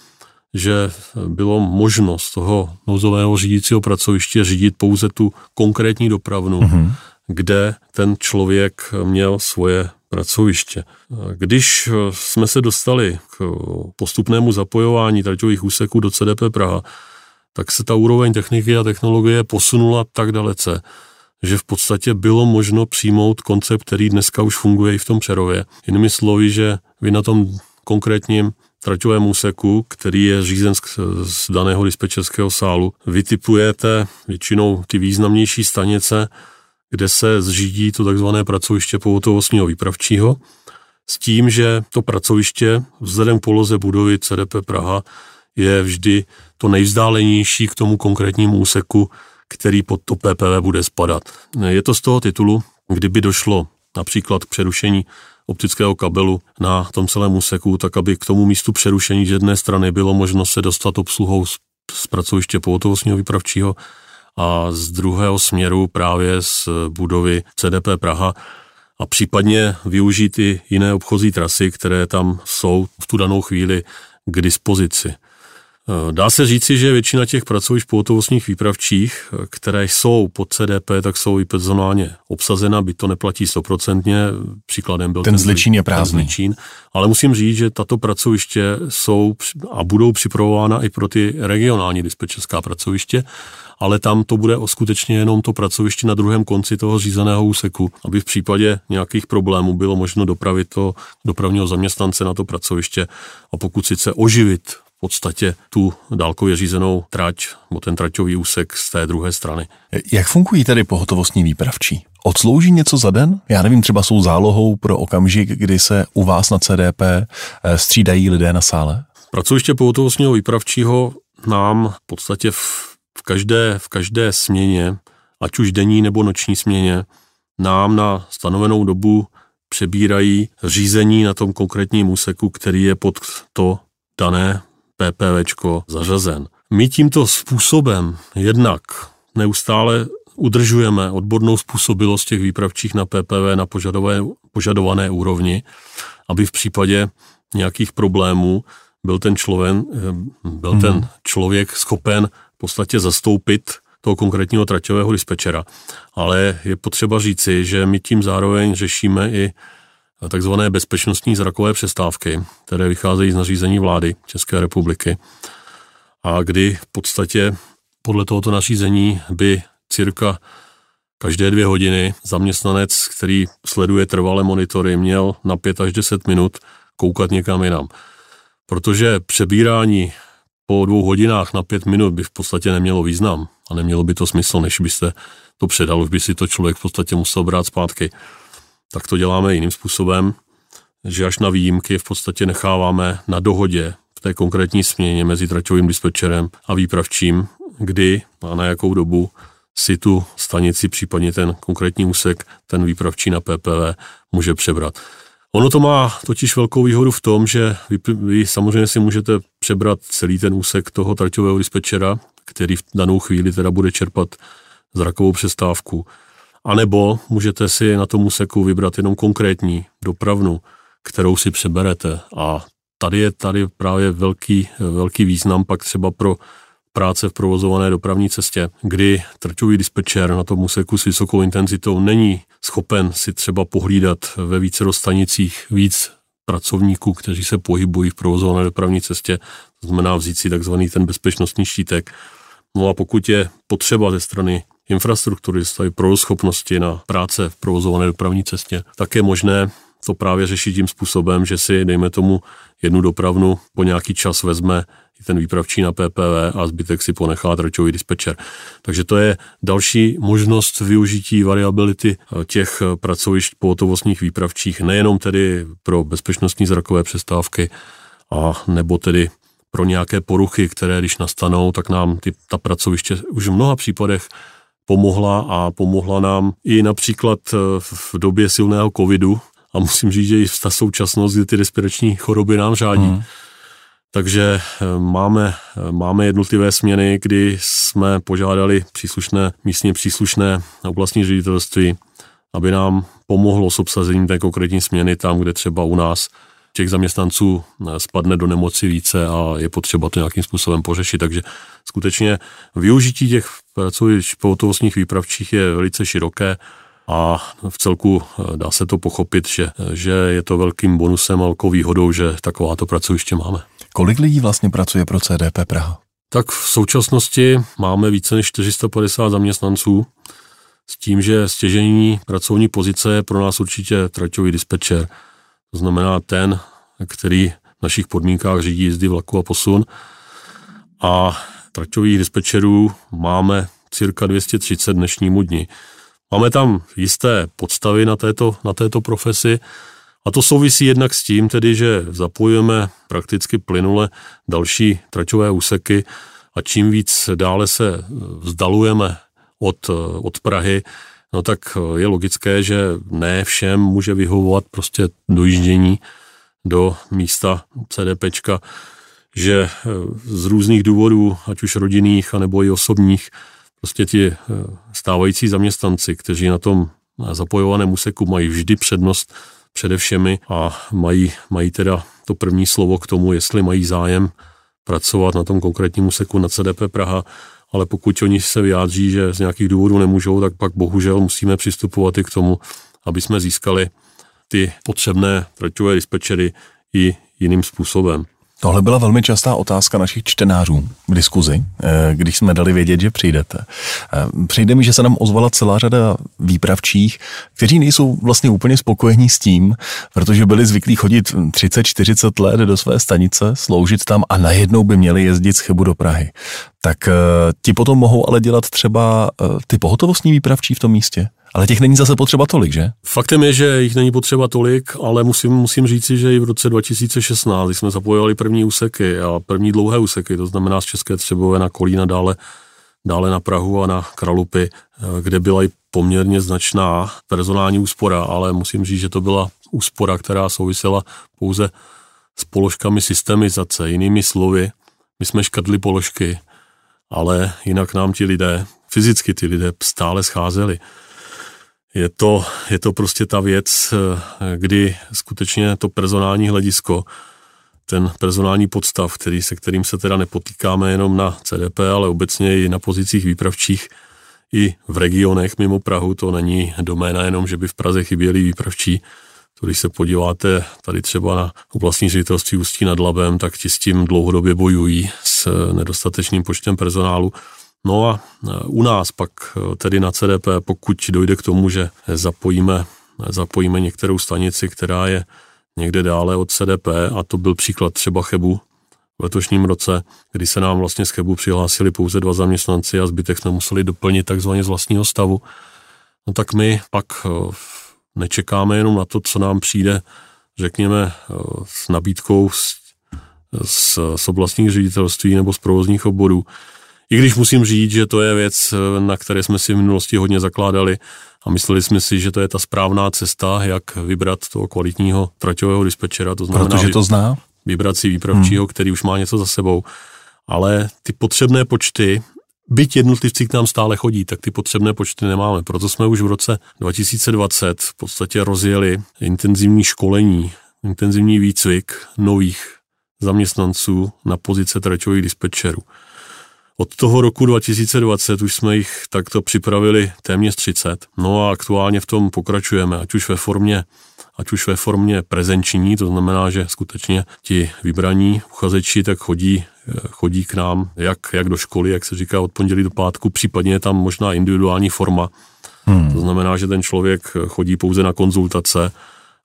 Speaker 2: že bylo možno z toho nouzového řídícího pracoviště řídit pouze tu konkrétní dopravnu, mm-hmm. kde ten člověk měl svoje pracoviště. Když jsme se dostali k postupnému zapojování traťových úseků do CDP Praha, tak se ta úroveň techniky a technologie posunula tak dalece, že v podstatě bylo možno přijmout koncept, který dneska už funguje i v tom Přerově. Jinými slovy, že vy na tom konkrétním traťovém úseku, který je řízen z, z daného dispečerského sálu, vytipujete většinou ty významnější stanice, kde se zřídí to takzvané pracoviště pohotovostního výpravčího, s tím, že to pracoviště vzhledem k poloze budovy CDP Praha je vždy to nejvzdálenější k tomu konkrétnímu úseku, který pod to PPV bude spadat. Je to z toho titulu, kdyby došlo například k přerušení optického kabelu na tom celém úseku, tak aby k tomu místu přerušení z jedné strany bylo možno se dostat obsluhou z, z pracoviště pohotovostního výpravčího a z druhého směru právě z budovy CDP Praha a případně využít i jiné obchozí trasy, které tam jsou v tu danou chvíli k dispozici. Eh, dá se říci, že většina těch pracovišť pohotovostních výpravčích, eh, které jsou pod CDP, tak jsou i personálně obsazena, by to neplatí stoprocentně. Příkladem byl
Speaker 1: ten, ten Zličín je prázdný.
Speaker 2: Zličín. Ale musím říct, že tato pracoviště jsou a budou připravována i pro ty regionální dispečerská pracoviště, ale tam to bude skutečně jenom to pracoviště na druhém konci toho řízeného úseku, aby v případě nějakých problémů bylo možno dopravit to dopravního zaměstnance na to pracoviště a pokud sice oživit v podstatě tu dálkově řízenou trať, nebo ten traťový úsek z té druhé strany.
Speaker 1: Jak fungují tedy pohotovostní výpravčí? Odslouží něco za den? Já nevím, třeba jsou zálohou pro okamžik, kdy se u vás na CDP eh, střídají lidé na sále?
Speaker 2: Pracoviště pohotovostního výpravčího nám v podstatě v, v, každé, v každé směně, ať už denní nebo noční směně, nám na stanovenou dobu přebírají řízení na tom konkrétním úseku, který je pod to dané PPVčko zařazen. My tímto způsobem jednak neustále udržujeme odbornou způsobilost těch výpravčích na PPV na požadované, požadované úrovni, aby v případě nějakých problémů byl ten, člověk, byl hmm. ten člověk schopen podstatě zastoupit toho konkrétního traťového dispečera. Ale je potřeba říci, že my tím zároveň řešíme i takzvané bezpečnostní zrakové přestávky, které vycházejí z nařízení vlády České republiky a kdy v podstatě podle tohoto nařízení by cirka každé dvě hodiny zaměstnanec, který sleduje trvalé monitory, měl na 5 až 10 minut koukat někam jinam. Protože přebírání po dvou hodinách na pět minut by v podstatě nemělo význam a nemělo by to smysl, než byste to předal, už by si to člověk v podstatě musel brát zpátky tak to děláme jiným způsobem, že až na výjimky v podstatě necháváme na dohodě v té konkrétní směně mezi traťovým dispečerem a výpravčím, kdy a na jakou dobu si tu stanici, případně ten konkrétní úsek, ten výpravčí na PPV může přebrat. Ono to má totiž velkou výhodu v tom, že vy, vy samozřejmě si můžete přebrat celý ten úsek toho traťového dispečera, který v danou chvíli teda bude čerpat zrakovou přestávku a nebo můžete si na tom úseku vybrat jenom konkrétní dopravnu, kterou si přeberete. A tady je tady právě velký, velký význam pak třeba pro práce v provozované dopravní cestě, kdy trťový dispečer na tom úseku s vysokou intenzitou není schopen si třeba pohlídat ve více stanicích víc pracovníků, kteří se pohybují v provozované dopravní cestě, to znamená vzít si takzvaný ten bezpečnostní štítek. No a pokud je potřeba ze strany infrastruktury, stavy schopnosti na práce v provozované dopravní cestě, tak je možné to právě řešit tím způsobem, že si, dejme tomu, jednu dopravnu po nějaký čas vezme i ten výpravčí na PPV a zbytek si ponechá tračový dispečer. Takže to je další možnost využití variability eh, těch eh, pracovišť pohotovostních výpravčích, nejenom tedy pro bezpečnostní zrakové přestávky, a nebo tedy pro nějaké poruchy, které když nastanou, tak nám ty, ta pracoviště už v mnoha případech pomohla a pomohla nám i například eh, v době silného covidu a musím říct, že i v ta současnost, kdy ty respirační choroby nám řádí. Mm. Takže eh, máme, eh, máme jednotlivé směny, kdy jsme požádali příslušné, místně příslušné oblastní ředitelství, aby nám pomohlo s obsazením té konkrétní směny tam, kde třeba u nás těch zaměstnanců spadne do nemoci více a je potřeba to nějakým způsobem pořešit. Takže skutečně využití těch pracovišť pohotovostních výpravčích je velice široké a v celku eh, dá se to pochopit, že, že je to velkým bonusem a velkou výhodou, že takováto pracoviště máme.
Speaker 1: Kolik lidí vlastně pracuje pro CDP Praha?
Speaker 2: Tak v současnosti máme více než 450 zaměstnanců s tím, že stěžení pracovní pozice je pro nás určitě traťový dispečer. To znamená ten, který našich podmínkách řídí jízdy vlaku a posun. A traťových dispečerů máme cirka 230 dnešnímu dni. Máme tam jisté podstavy na této, na této profesi a to souvisí jednak s tím, tedy, že zapojujeme prakticky plynule další traťové úseky a čím víc dále se vzdalujeme od, od Prahy, no tak je logické, že ne všem může vyhovovat prostě dojíždění do místa CDPčka, že z různých důvodů, ať už rodinných, anebo i osobních, prostě ti stávající zaměstnanci, kteří na tom zapojovaném úseku mají vždy přednost přede všemi a mají, mají teda to první slovo k tomu, jestli mají zájem pracovat na tom konkrétním úseku na CDP Praha, ale pokud oni se vyjádří, že z nějakých důvodů nemůžou, tak pak bohužel musíme přistupovat i k tomu, aby jsme získali ty potřebné traťové dispečery i jiným způsobem.
Speaker 1: Tohle byla velmi častá otázka našich čtenářů v diskuzi, eh, když jsme dali vědět, že přijdete. Eh, přijde mi, že se nám ozvala celá řada výpravčích, kteří nejsou vlastně úplně spokojení s tím, protože byli zvyklí chodit 30-40 let do své stanice, sloužit tam a najednou by měli jezdit z Chebu do Prahy. Tak eh, ti potom mohou ale dělat třeba ty pohotovostní výpravčí v tom místě? Ale těch není zase potřeba tolik, že?
Speaker 2: Faktem je, že jich není potřeba tolik, ale musím, musím říci, že i v roce 2016, když jsme zapojovali první úseky a první dlouhé úseky, to znamená z České Třebové na Kolína dále, dále na Prahu a na Kralupy, eh, kde byla i poměrně značná personální úspora, ale musím říct, že to byla úspora, která souvisela pouze s položkami systemizace. Jinými slovy, my jsme škrtli položky, ale jinak nám ti lidé, fyzicky ty lidé stále scházeli je to, je to prostě ta věc, eh, kdy skutečně to personální hledisko, ten personální podstav, který, se kterým se teda nepotýkáme jenom na CDP, ale obecně i na pozicích výpravčích, i v regionech mimo Prahu, to není doména jenom, že by v Praze chyběli výpravčí. To, když se podíváte tady třeba na oblastní ředitelství Ústí nad Labem, tak ti s tím dlouhodobě bojují s nedostatečným počtem personálu. No a e, u nás pak e, tedy na CDP, pokud dojde k tomu, že zapojíme, zapojíme některou stanici, která je někde dále od CDP, a to byl příklad třeba Chebu v letošním roce, kdy se nám vlastně z Chebu přihlásili pouze dva zaměstnanci a zbytek jsme museli doplnit takzvaně z vlastního stavu, no tak my pak e, nečekáme jenom na to, co nám přijde, řekněme, s nabídkou z, z, z oblastních ředitelství nebo z provozních oborů, i když musím říct, že to je věc, na které jsme si v minulosti hodně zakládali a mysleli jsme si, že to je ta správná cesta, jak vybrat toho kvalitního traťového dispečera. To
Speaker 1: znamená, Protože to zná?
Speaker 2: Vybrat si výpravčího, hmm. který už má něco za sebou. Ale ty potřebné počty, byť jednotlivci k nám stále chodí, tak ty potřebné počty nemáme. Proto jsme už v roce 2020 v podstatě rozjeli intenzivní školení, intenzivní výcvik nových zaměstnanců na pozice traťových dispečerů. Od toho roku 2020 už jsme jich takto připravili téměř 30. No a aktuálně v tom pokračujeme, ať už ve formě ať už ve formě prezenční, to znamená, že skutečně ti vybraní uchazeči tak chodí, chodí k nám jak, jak do školy, jak se říká, od pondělí do pátku, případně je tam možná individuální forma. Hmm. To znamená, že ten člověk chodí pouze na konzultace,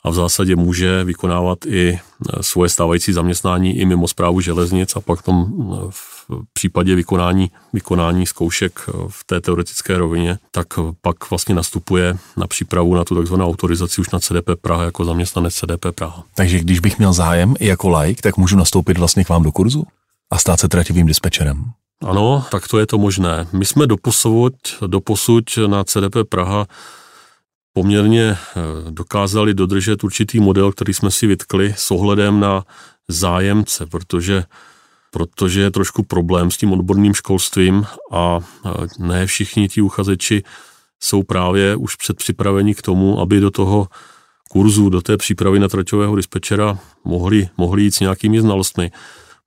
Speaker 2: a v zásadě může vykonávat i e, svoje stávající zaměstnání i mimo zprávu železnic a pak tom e, v případě vykonání, vykonání zkoušek e, v té teoretické rovině, tak pak vlastně nastupuje na přípravu na tu takzvanou autorizaci už na CDP Praha jako zaměstnanec CDP Praha.
Speaker 1: Takže když bych měl zájem i jako like, tak můžu nastoupit vlastně k vám do kurzu a stát se trativým dispečerem?
Speaker 2: Ano, tak to je to možné. My jsme doposud, doposud na CDP Praha poměrně eh, dokázali dodržet určitý model, který jsme si vytkli s ohledem na zájemce, protože protože je trošku problém s tím odborným školstvím a ne všichni ti uchazeči jsou právě už předpřipraveni k tomu, aby do toho kurzu, do té přípravy na traťového dispečera mohli, mohli jít s nějakými znalostmi.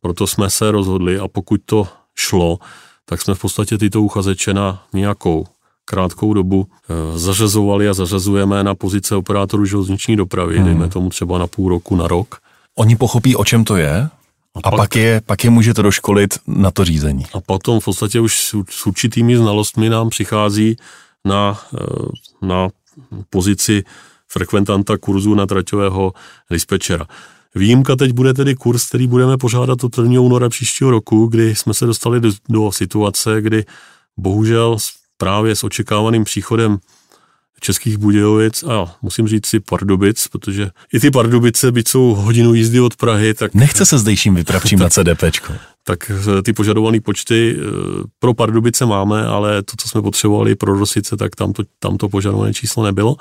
Speaker 2: Proto jsme se rozhodli a pokud to šlo, tak jsme v podstatě tyto uchazeče na nějakou krátkou dobu eh, zařazovali a zařazujeme na pozice operátorů železniční dopravy, hmm. dejme tomu třeba na půl roku, na rok.
Speaker 1: Oni pochopí, o čem to je, a, a pak, pak, je, pak je můžete doškolit na to řízení.
Speaker 2: A potom v podstatě už s určitými znalostmi nám přichází na, eh, na pozici frekventanta kurzu na traťového dispečera. Výjimka teď bude tedy kurz, který budeme pořádat od 1. února příštího roku, kdy jsme se dostali do, do situace, kdy bohužel právě s očekávaným příchodem Českých Budějovic a musím říct si Pardubic, protože i ty Pardubice, byť jsou hodinu jízdy od Prahy, tak...
Speaker 1: Nechce se zdejším vypravčím na CDPčko.
Speaker 2: Tak eh, ty požadované počty eh, pro Pardubice máme, ale to, co jsme potřebovali pro Rosice, tak tam to, tam to požadované číslo nebylo.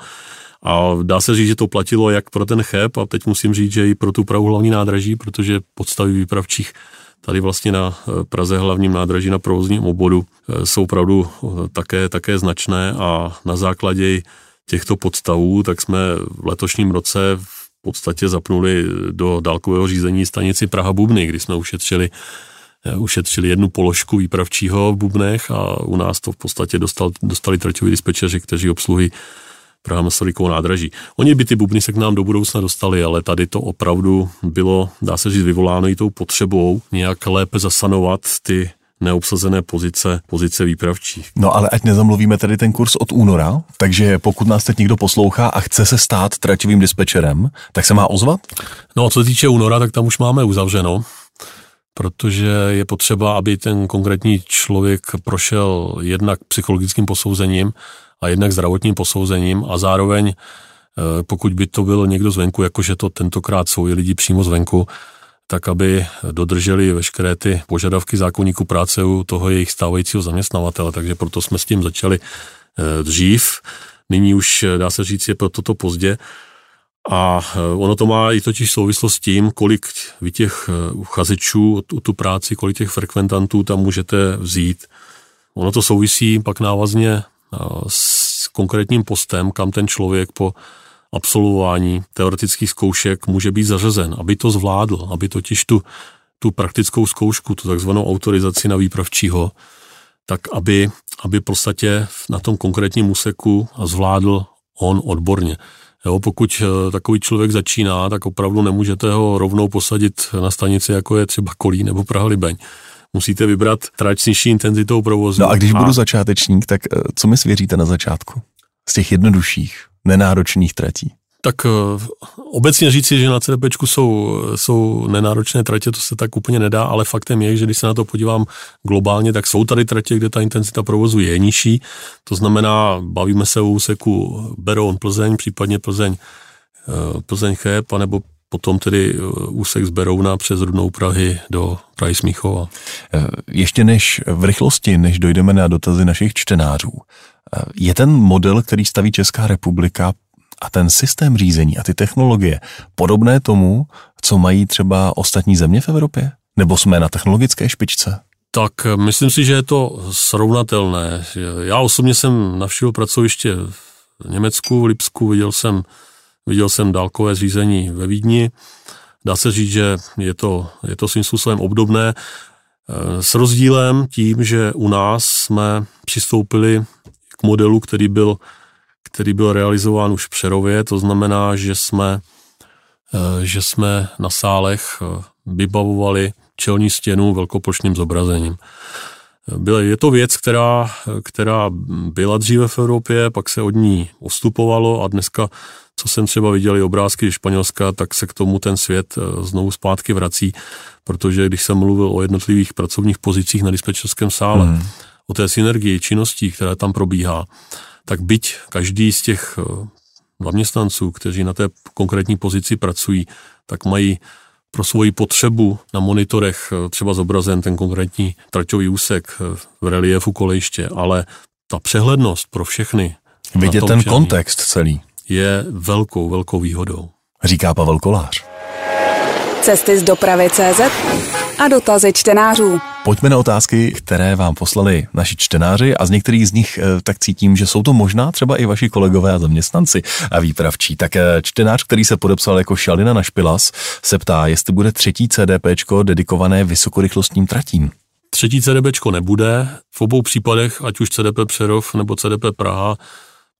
Speaker 2: A dá se říct, že to platilo jak pro ten cheb a teď musím říct, že i pro tu Prahu hlavní nádraží, protože podstavy výpravčích tady vlastně na eh, Praze hlavním nádraží na provozním obvodu eh, jsou opravdu eh, také, také značné a na základě těchto podstavů tak jsme v letošním roce v podstatě zapnuli do dálkového řízení stanici Praha Bubny, kdy jsme ušetřili ušetřili jednu položku výpravčího v Bubnech a u nás to v podstatě dostal, dostali traťoví dispečeři, kteří obsluhují Praha Masarykovou nádraží. Oni by ty bubny se k nám do budoucna dostali, ale tady to opravdu bylo, dá se říct, vyvoláno i tou potřebou nějak lépe zasanovat ty neobsazené pozice, pozice výpravčí.
Speaker 1: No ale ať nezamluvíme tedy ten kurz od února, takže pokud nás teď někdo poslouchá a chce se stát traťovým dispečerem, tak se má ozvat?
Speaker 2: No co se týče února, tak tam už máme uzavřeno, protože je potřeba, aby ten konkrétní člověk prošel jednak psychologickým posouzením, a jednak zdravotním posouzením a zároveň, eh, pokud by to byl někdo zvenku, jakože to tentokrát jsou i lidi přímo zvenku, tak aby dodrželi veškeré ty požadavky zákonníku práce u toho jejich stávajícího zaměstnavatele. Takže proto jsme s tím začali eh, dřív. Nyní už, eh, dá se říct, je pro toto pozdě. A ono to má i totiž souvislost s tím, kolik vy těch uchazečů o tu práci, kolik těch frekventantů tam můžete vzít. Ono to souvisí pak návazně s konkrétním postem, kam ten člověk po absolvování teoretických zkoušek může být zařazen, aby to zvládl, aby totiž tu, tu praktickou zkoušku, tu takzvanou autorizaci na výpravčího, tak aby, aby podstatě na tom konkrétním úseku zvládl on odborně. Jo, pokud eh, takový člověk začíná, tak opravdu nemůžete ho rovnou posadit na stanici, jako je třeba Kolí nebo Praha Libeň musíte vybrat trať s nižší intenzitou provozu.
Speaker 1: No a když a... budu začátečník, tak eh, co mi svěříte na začátku? Z těch jednodušších, nenáročných tratí.
Speaker 2: Tak uh, obecně říci, že na CDP jsou, jsou nenáročné tratě, to se tak úplně nedá, ale faktem je, že když se na to podívám globálně, tak jsou tady tratě, kde ta intenzita provozu je nižší. To znamená, bavíme se o úseku Beroun Plzeň, případně Plzeň Plzeň Cheb, anebo potom tedy eh, úsek z Berouna přes Rudnou Prahy do Prahy Smíchova.
Speaker 1: Eh, ještě než v rychlosti, než dojdeme na dotazy našich čtenářů, eh, je ten model, který staví Česká republika a ten systém řízení a ty technologie podobné tomu, co mají třeba ostatní země v Evropě? Nebo jsme na technologické špičce?
Speaker 2: Tak myslím si, že je to srovnatelné. Já osobně jsem navštívil pracoviště v Německu, v Lipsku, viděl jsem Viděl jsem dálkové řízení ve Vídni. Dá se říct, že je to, je to svým způsobem obdobné eh, s rozdílem tím, že u nás jsme přistoupili k modelu, který byl, který byl realizován už v Přerově, to znamená, že jsme, eh, že jsme na sálech eh, vybavovali čelní stěnu velkoplošným zobrazením. Je to věc, která, která byla dříve v Evropě, pak se od ní ustupovalo a dneska co jsem třeba viděl i obrázky Španělska, tak se k tomu ten svět eh, znovu zpátky vrací, protože když jsem mluvil o jednotlivých pracovních pozicích na dispečerském sále, hmm. o té synergii činností, která tam probíhá, tak byť každý z těch eh, zaměstnanců, kteří na té konkrétní pozici pracují, tak mají pro svoji potřebu na monitorech eh, třeba zobrazen ten konkrétní traťový úsek v reliefu kolejiště, ale ta přehlednost pro všechny.
Speaker 1: Vidět ten kontext celý
Speaker 2: je velkou, velkou výhodou.
Speaker 1: Říká Pavel Kolář.
Speaker 3: Cesty z dopravy CZ a dotazy čtenářů.
Speaker 1: Pojďme na otázky, které vám poslali naši čtenáři a z některých z nich eh, tak cítím, že jsou to možná třeba i vaši kolegové a zaměstnanci a výpravčí. Tak eh, čtenář, který se podepsal jako Šalina na Špilas, se ptá, jestli bude třetí CDPčko dedikované vysokorychlostním tratím.
Speaker 2: Třetí CDPčko nebude. V obou případech, ať už CDP Přerov nebo CDP Praha,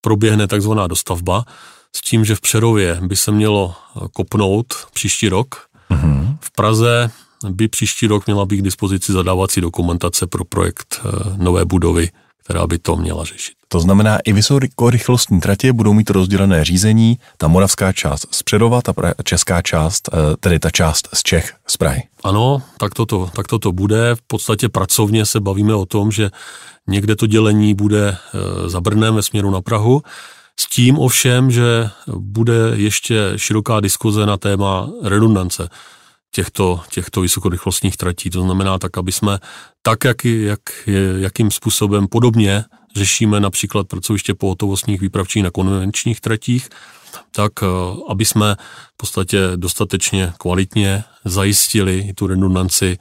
Speaker 2: proběhne takzvaná dostavba s tím, že v Přerově by se mělo kopnout příští rok. Mm-hmm. V Praze by příští rok měla být k dispozici zadávací dokumentace pro projekt eh, nové budovy, která by to měla řešit.
Speaker 1: To znamená, i vysokorychlostní tratě budou mít rozdělené řízení, ta moravská část z Přerova, ta česká část, eh, tedy ta část z Čech, z Prahy.
Speaker 2: Ano, tak toto, tak toto bude. V podstatě pracovně se bavíme o tom, že někde to dělení bude eh, za Brnem ve směru na Prahu, s tím ovšem, že bude ještě široká diskuze na téma redundance těchto, těchto vysokorychlostních tratí. To znamená tak, aby jsme tak, jak, jak, jakým způsobem podobně řešíme například pracoviště pohotovostních výpravčích na konvenčních tratích, tak eh, aby jsme v podstatě dostatečně kvalitně zajistili tu redundanci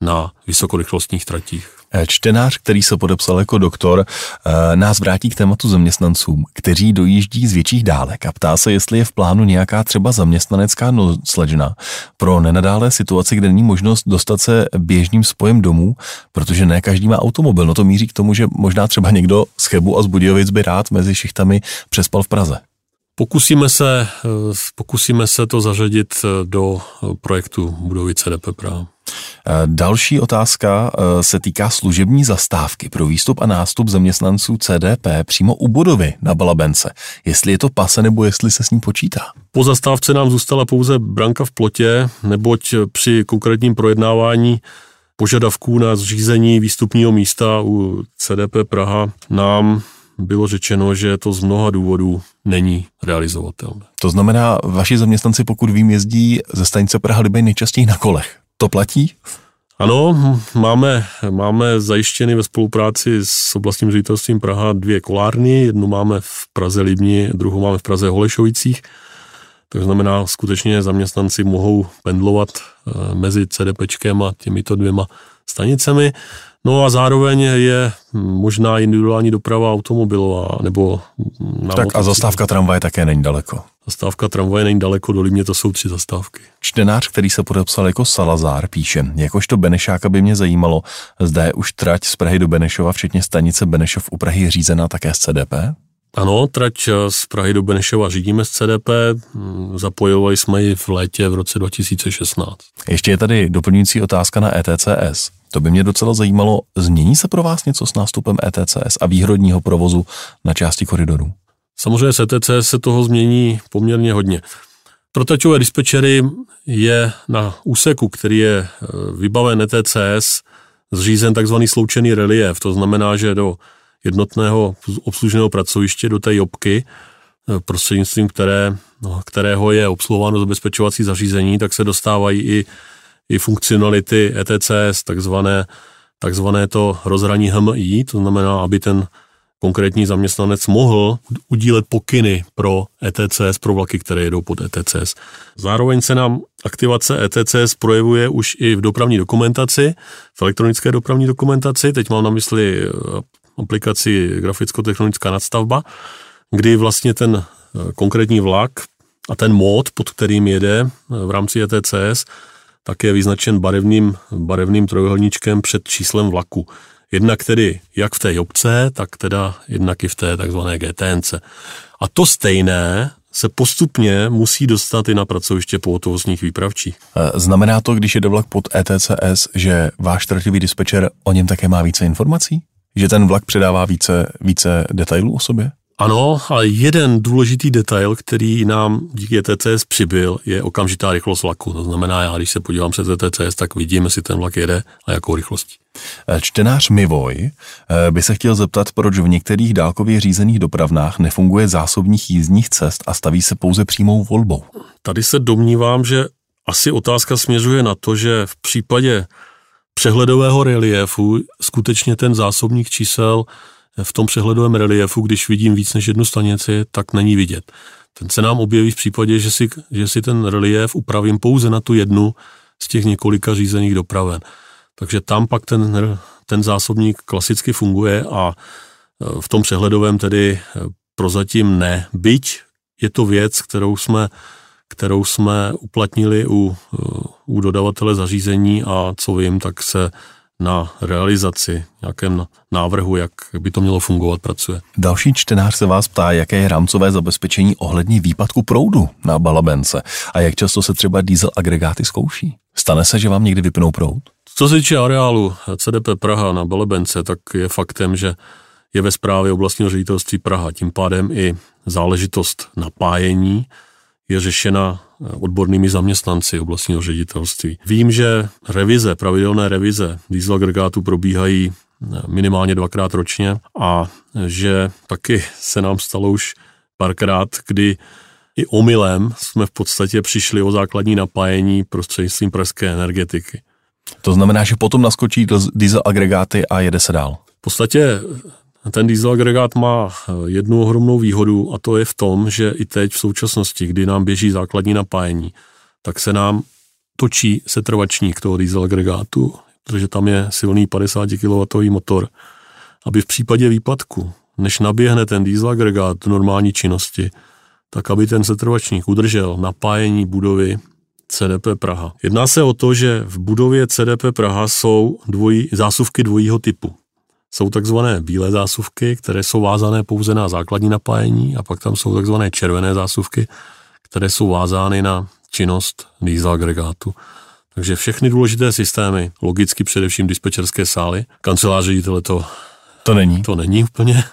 Speaker 2: na vysokorychlostních tratích.
Speaker 1: Eh, čtenář, který se podepsal jako doktor, eh, nás vrátí k tématu zaměstnancům, kteří dojíždí z větších dálek a ptá se, jestli je v plánu nějaká třeba zaměstnanecká nocležna pro nenadále situaci, kde není možnost dostat se běžným spojem domů, protože ne každý má automobil. No to míří k tomu, že možná třeba někdo z Chebu a z Budějovic by rád mezi šichtami přespal v Praze.
Speaker 2: Pokusíme se, eh, pokusíme se to zařadit do projektu budovy CDP Praha.
Speaker 1: Eh, další otázka eh, se týká služební zastávky pro výstup a nástup zaměstnanců CDP přímo u budovy na Balabence. Jestli je to pase nebo jestli se s ním počítá.
Speaker 2: Po zastávce nám zůstala pouze branka v plotě, neboť při konkrétním projednávání požadavků na zřízení výstupního místa u CDP Praha nám bylo řečeno, že to z mnoha důvodů není realizovatelné.
Speaker 1: To znamená, vaši zaměstnanci, pokud vím, jezdí ze stanice Praha Libej nejčastěji na kolech. To platí?
Speaker 2: Ano, máme, máme zajištěny ve spolupráci s oblastním ředitelstvím Praha dvě kolárny. Jednu máme v Praze Libni, druhou máme v Praze Holešovicích. To znamená, skutečně zaměstnanci mohou pendlovat eh, mezi CDPčkem a těmito dvěma stanicemi. No a zároveň je možná individuální doprava automobilová nebo
Speaker 1: na Tak a zastávka tramvaje také není daleko.
Speaker 2: Zastávka tramvaje není daleko, do Límě to jsou tři zastávky.
Speaker 1: Čtenář, který se podepsal jako Salazár, píše, jakožto Benešáka by mě zajímalo, zda je už trať z Prahy do Benešova, včetně stanice Benešov u Prahy řízená také z CDP?
Speaker 2: Ano, trať z Prahy do Benešova řídíme z CDP, zapojovali jsme ji v létě v roce 2016.
Speaker 1: Ještě je tady doplňující otázka na ETCS. To by mě docela zajímalo, změní se pro vás něco s nástupem ETCS a výhrodního provozu na části koridoru?
Speaker 2: Samozřejmě s ETCS se toho změní poměrně hodně. Pro tačové dispečery je na úseku, který je e, vybaven ETCS, zřízen takzvaný sloučený relief. To znamená, že do jednotného obslužného pracoviště, do té jobky, e, prostřednictvím které, no, kterého je obsluhováno zabezpečovací zařízení, tak se dostávají i i funkcionality ETCS, takzvané, takzvané to rozhraní HMI, to znamená, aby ten konkrétní zaměstnanec mohl udílet pokyny pro ETCS, pro vlaky, které jedou pod ETCS. Zároveň se nám aktivace ETCS projevuje už i v dopravní dokumentaci, v elektronické dopravní dokumentaci, teď mám na mysli eh, aplikaci graficko-technologická nadstavba, kdy vlastně ten eh, konkrétní vlak a ten mód, pod kterým jede eh, v rámci ETCS, tak je vyznačen barevným, barevným trojuhelníčkem před číslem vlaku. Jednak tedy jak v té jobce, tak teda jednak i v té takzvané GTNC. A to stejné se postupně musí dostat i na pracoviště pohotovostních výpravčí.
Speaker 1: E, znamená to, když jede vlak pod ETCS, že váš trativý dispečer o něm také má více informací? Že ten vlak předává více, více detailů o sobě?
Speaker 2: Ano, ale jeden důležitý detail, který nám díky ETCS přibyl, je okamžitá rychlost vlaku. To znamená, já když se podívám přes ETCS, tak vidím, jestli ten vlak jede a jakou rychlostí.
Speaker 1: Eh, čtenář Mivoj eh, by se chtěl zeptat, proč v některých dálkově řízených dopravnách nefunguje zásobních jízdních cest a staví se pouze přímou volbou.
Speaker 2: Tady se domnívám, že asi otázka směřuje na to, že v případě přehledového reliefu skutečně ten zásobník čísel v tom přehledovém reliefu, když vidím víc než jednu stanici, tak není vidět. Ten se nám objeví v případě, že si, že si ten relief upravím pouze na tu jednu z těch několika řízených dopraven. Takže tam pak ten, ten zásobník klasicky funguje a e, v tom přehledovém tedy e, prozatím ne. Byť je to věc, kterou jsme, kterou jsme uplatnili u, e, u dodavatele zařízení a co vím, tak se na realizaci, nějakém návrhu, jak by to mělo fungovat, pracuje.
Speaker 1: Další čtenář se vás ptá, jaké je rámcové zabezpečení ohledně výpadku proudu na balabence a jak často se třeba diesel agregáty zkouší. Stane se, že vám někdy vypnou proud?
Speaker 2: Co se týče areálu CDP Praha na Balebence, tak je faktem, že je ve správě oblastního ředitelství Praha. Tím pádem i záležitost napájení je řešena eh, odbornými zaměstnanci oblastního ředitelství. Vím, že revize, pravidelné revize diesel agregátů probíhají eh, minimálně dvakrát ročně a že taky se nám stalo už párkrát, kdy i omylem jsme v podstatě přišli o základní napájení prostřednictvím pražské energetiky.
Speaker 1: To znamená, že potom naskočí diesel agregáty a jede se dál.
Speaker 2: V podstatě ten diesel agregát má eh, jednu ohromnou výhodu a to je v tom, že i teď v současnosti, kdy nám běží základní napájení, tak se nám točí setrvačník toho diesel agregátu, protože tam je silný 50 kW motor, aby v případě výpadku, než naběhne ten diesel agregát do normální činnosti, tak aby ten setrvačník udržel napájení budovy CDP Praha. Jedná se o to, že v budově CDP Praha jsou dvojí, zásuvky dvojího typu. Jsou takzvané bílé zásuvky, které jsou vázané pouze na základní napájení a pak tam jsou takzvané červené zásuvky, které jsou vázány na činnost diesel agregátu. Takže všechny důležité systémy, logicky především dispečerské sály, kancelář ředitele to,
Speaker 1: to není.
Speaker 2: To není úplně,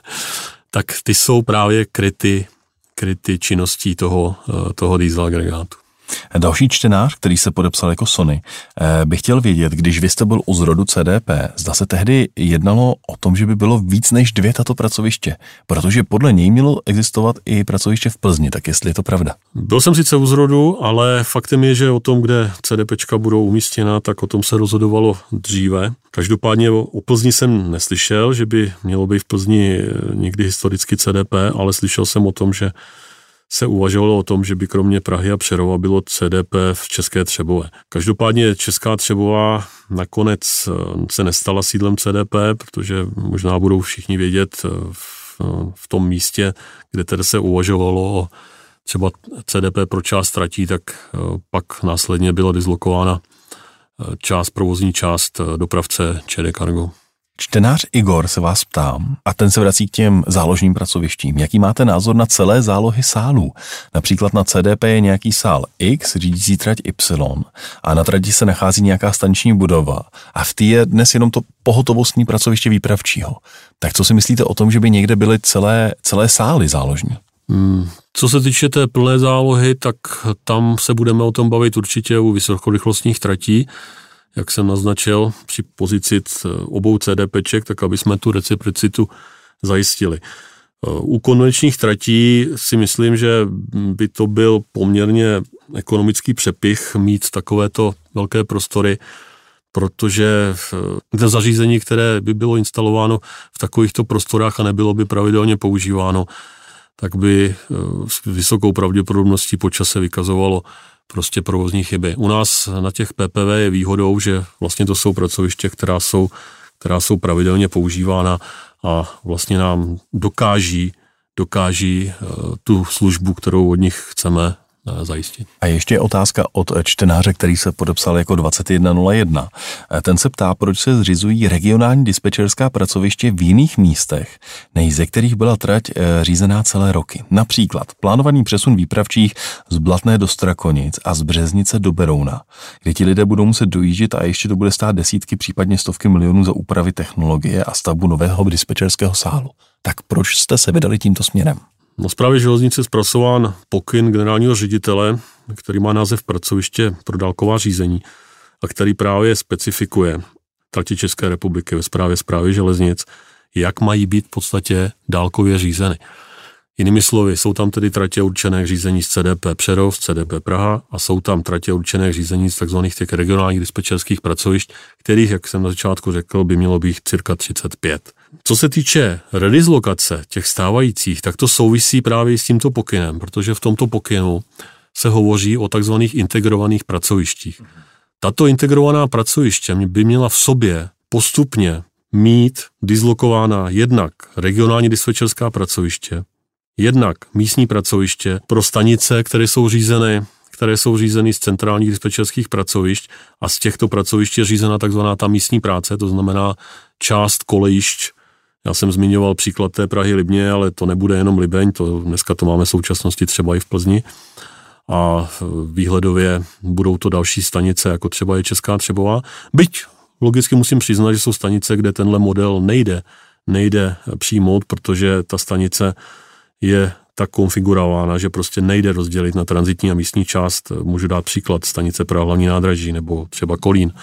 Speaker 2: tak ty jsou právě kryty, kryty činností toho, eh, toho diesel agregátu.
Speaker 1: Další čtenář, který se podepsal jako Sony, eh, by chtěl vědět, když vy jste byl u zrodu CDP, zda se tehdy jednalo o tom, že by bylo víc než dvě tato pracoviště, protože podle něj mělo existovat i pracoviště v Plzni, tak jestli je to pravda.
Speaker 2: Byl jsem sice u zrodu, ale faktem je, že o tom, kde CDPčka budou umístěna, tak o tom se rozhodovalo dříve. Každopádně o Plzni jsem neslyšel, že by mělo být v Plzni někdy historicky CDP, ale slyšel jsem o tom, že se uvažovalo o tom, že by kromě Prahy a Přerova bylo CDP v České Třebové. Každopádně Česká Třebová nakonec eh, se nestala sídlem CDP, protože možná budou všichni vědět eh, v, v tom místě, kde tedy se uvažovalo o třeba CDP pro část tratí, tak eh, pak následně byla dislokována část, provozní část dopravce ČD Cargo.
Speaker 1: Čtenář Igor se vás ptám, a ten se vrací k těm záložním pracovištím. Jaký máte názor na celé zálohy sálů? Například na CDP je nějaký sál X, řídící trať Y, a na trati se nachází nějaká staniční budova a v té je dnes jenom to pohotovostní pracoviště výpravčího. Tak co si myslíte o tom, že by někde byly celé, celé sály záložní?
Speaker 2: Hmm. Co se týče té plné zálohy, tak tam se budeme o tom bavit určitě u vysokorychlostních tratí jak jsem naznačil, při pozici obou CDPček, tak aby jsme tu reciprocitu zajistili. U konvenčních tratí si myslím, že by to byl poměrně ekonomický přepich mít takovéto velké prostory, protože to zařízení, které by bylo instalováno v takovýchto prostorách a nebylo by pravidelně používáno, tak by s vysokou pravděpodobností počase vykazovalo prostě provozní chyby. U nás na těch PPV je výhodou, že vlastně to jsou pracoviště, která jsou, která jsou pravidelně používána a vlastně nám dokáží, dokáží eh, tu službu, kterou od nich chceme zajistit.
Speaker 1: A ještě otázka od čtenáře, který se podepsal jako 2101. Eh, ten se ptá, proč se zřizují regionální dispečerská pracoviště v jiných místech, než ze kterých byla trať eh, řízená celé roky. Například plánovaný přesun výpravčích z Blatné do Strakonic a z Březnice do Berouna, kde ti lidé budou muset dojíždět a ještě to bude stát desítky, případně stovky milionů za úpravy technologie a stavbu nového dispečerského sálu. Tak proč jste se vydali tímto směrem?
Speaker 2: Na zprávě železnice zpracován pokyn generálního ředitele, který má název pracoviště pro dálková řízení a který právě specifikuje trati České republiky ve zprávě zprávy železnic, jak mají být v podstatě dálkově řízeny. Jinými slovy, jsou tam tedy tratě určené k řízení z CDP Přerov, z CDP Praha a jsou tam tratě určené k řízení z tzv. těch regionálních dispečerských pracovišť, kterých, jak jsem na začátku řekl, by mělo být cirka 35. Co se týče redislokace těch stávajících, tak to souvisí právě s tímto pokynem, protože v tomto pokynu se hovoří o takzvaných integrovaných pracovištích. Tato integrovaná pracoviště by měla v sobě postupně mít dislokována jednak regionální dispečerská pracoviště, jednak místní pracoviště pro stanice, které jsou řízeny které jsou řízeny z centrálních dispečerských pracovišť a z těchto pracovišť je řízena takzvaná ta místní práce, to znamená část kolejišť. Já jsem zmiňoval příklad té Prahy Libně, ale to nebude jenom Libeň, to dneska to máme v současnosti třeba i v Plzni. A výhledově budou to další stanice, jako třeba je Česká Třebová. Byť logicky musím přiznat, že jsou stanice, kde tenhle model nejde nejde přijmout, protože ta stanice je tak konfigurována, že prostě nejde rozdělit na transitní a místní část. Můžu dát příklad stanice pro hlavní nádraží nebo třeba Kolín.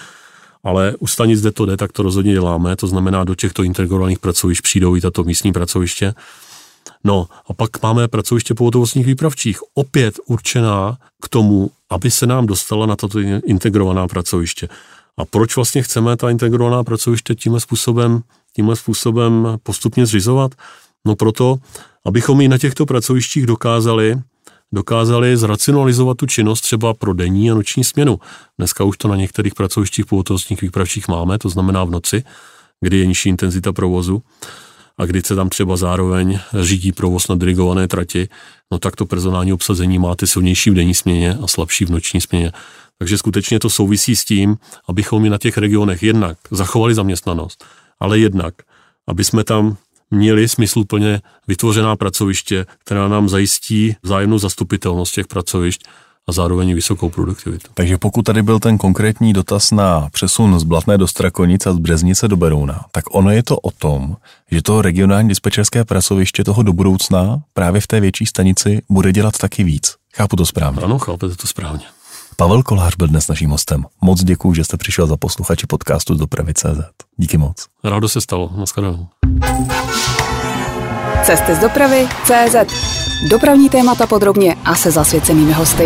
Speaker 2: Ale u stanic, kde to jde, tak to rozhodně děláme. To znamená, do těchto integrovaných pracovišť přijdou i tato místní pracoviště. No a pak máme pracoviště pohotovostních výpravčích, opět určená k tomu, aby se nám dostala na tato integrovaná pracoviště. A proč vlastně chceme ta integrovaná pracoviště tímhle způsobem, tímhle způsobem postupně zřizovat? No proto, abychom i na těchto pracovištích dokázali, dokázali zracionalizovat tu činnost třeba pro denní a noční směnu. Dneska už to na některých pracovištích pohotovostních výpravčích máme, to znamená v noci, kdy je nižší intenzita provozu a kdy se tam třeba zároveň řídí provoz na dirigované trati, no tak to personální obsazení máte silnější v denní směně a slabší v noční směně. Takže skutečně to souvisí s tím, abychom i na těch regionech jednak zachovali zaměstnanost, ale jednak, aby jsme tam měli smysluplně vytvořená pracoviště, která nám zajistí vzájemnou zastupitelnost těch pracovišť a zároveň vysokou produktivitu.
Speaker 1: Takže pokud tady byl ten konkrétní dotaz na přesun z Blatné do Strakonic a z Breznice do Berouna, tak ono je to o tom, že to regionální dispečerské pracoviště toho do budoucna právě v té větší stanici bude dělat taky víc. Chápu to správně?
Speaker 2: Ano, chápete to správně.
Speaker 1: Pavel Kolář byl dnes naším hostem. Moc děkuji, že jste přišel za posluchači podcastu z dopravy.cz. Díky moc.
Speaker 2: Rádo se stalo. Naschledanou.
Speaker 3: Cesty z dopravy CZ. Dopravní témata podrobně a se zasvěcenými hosty.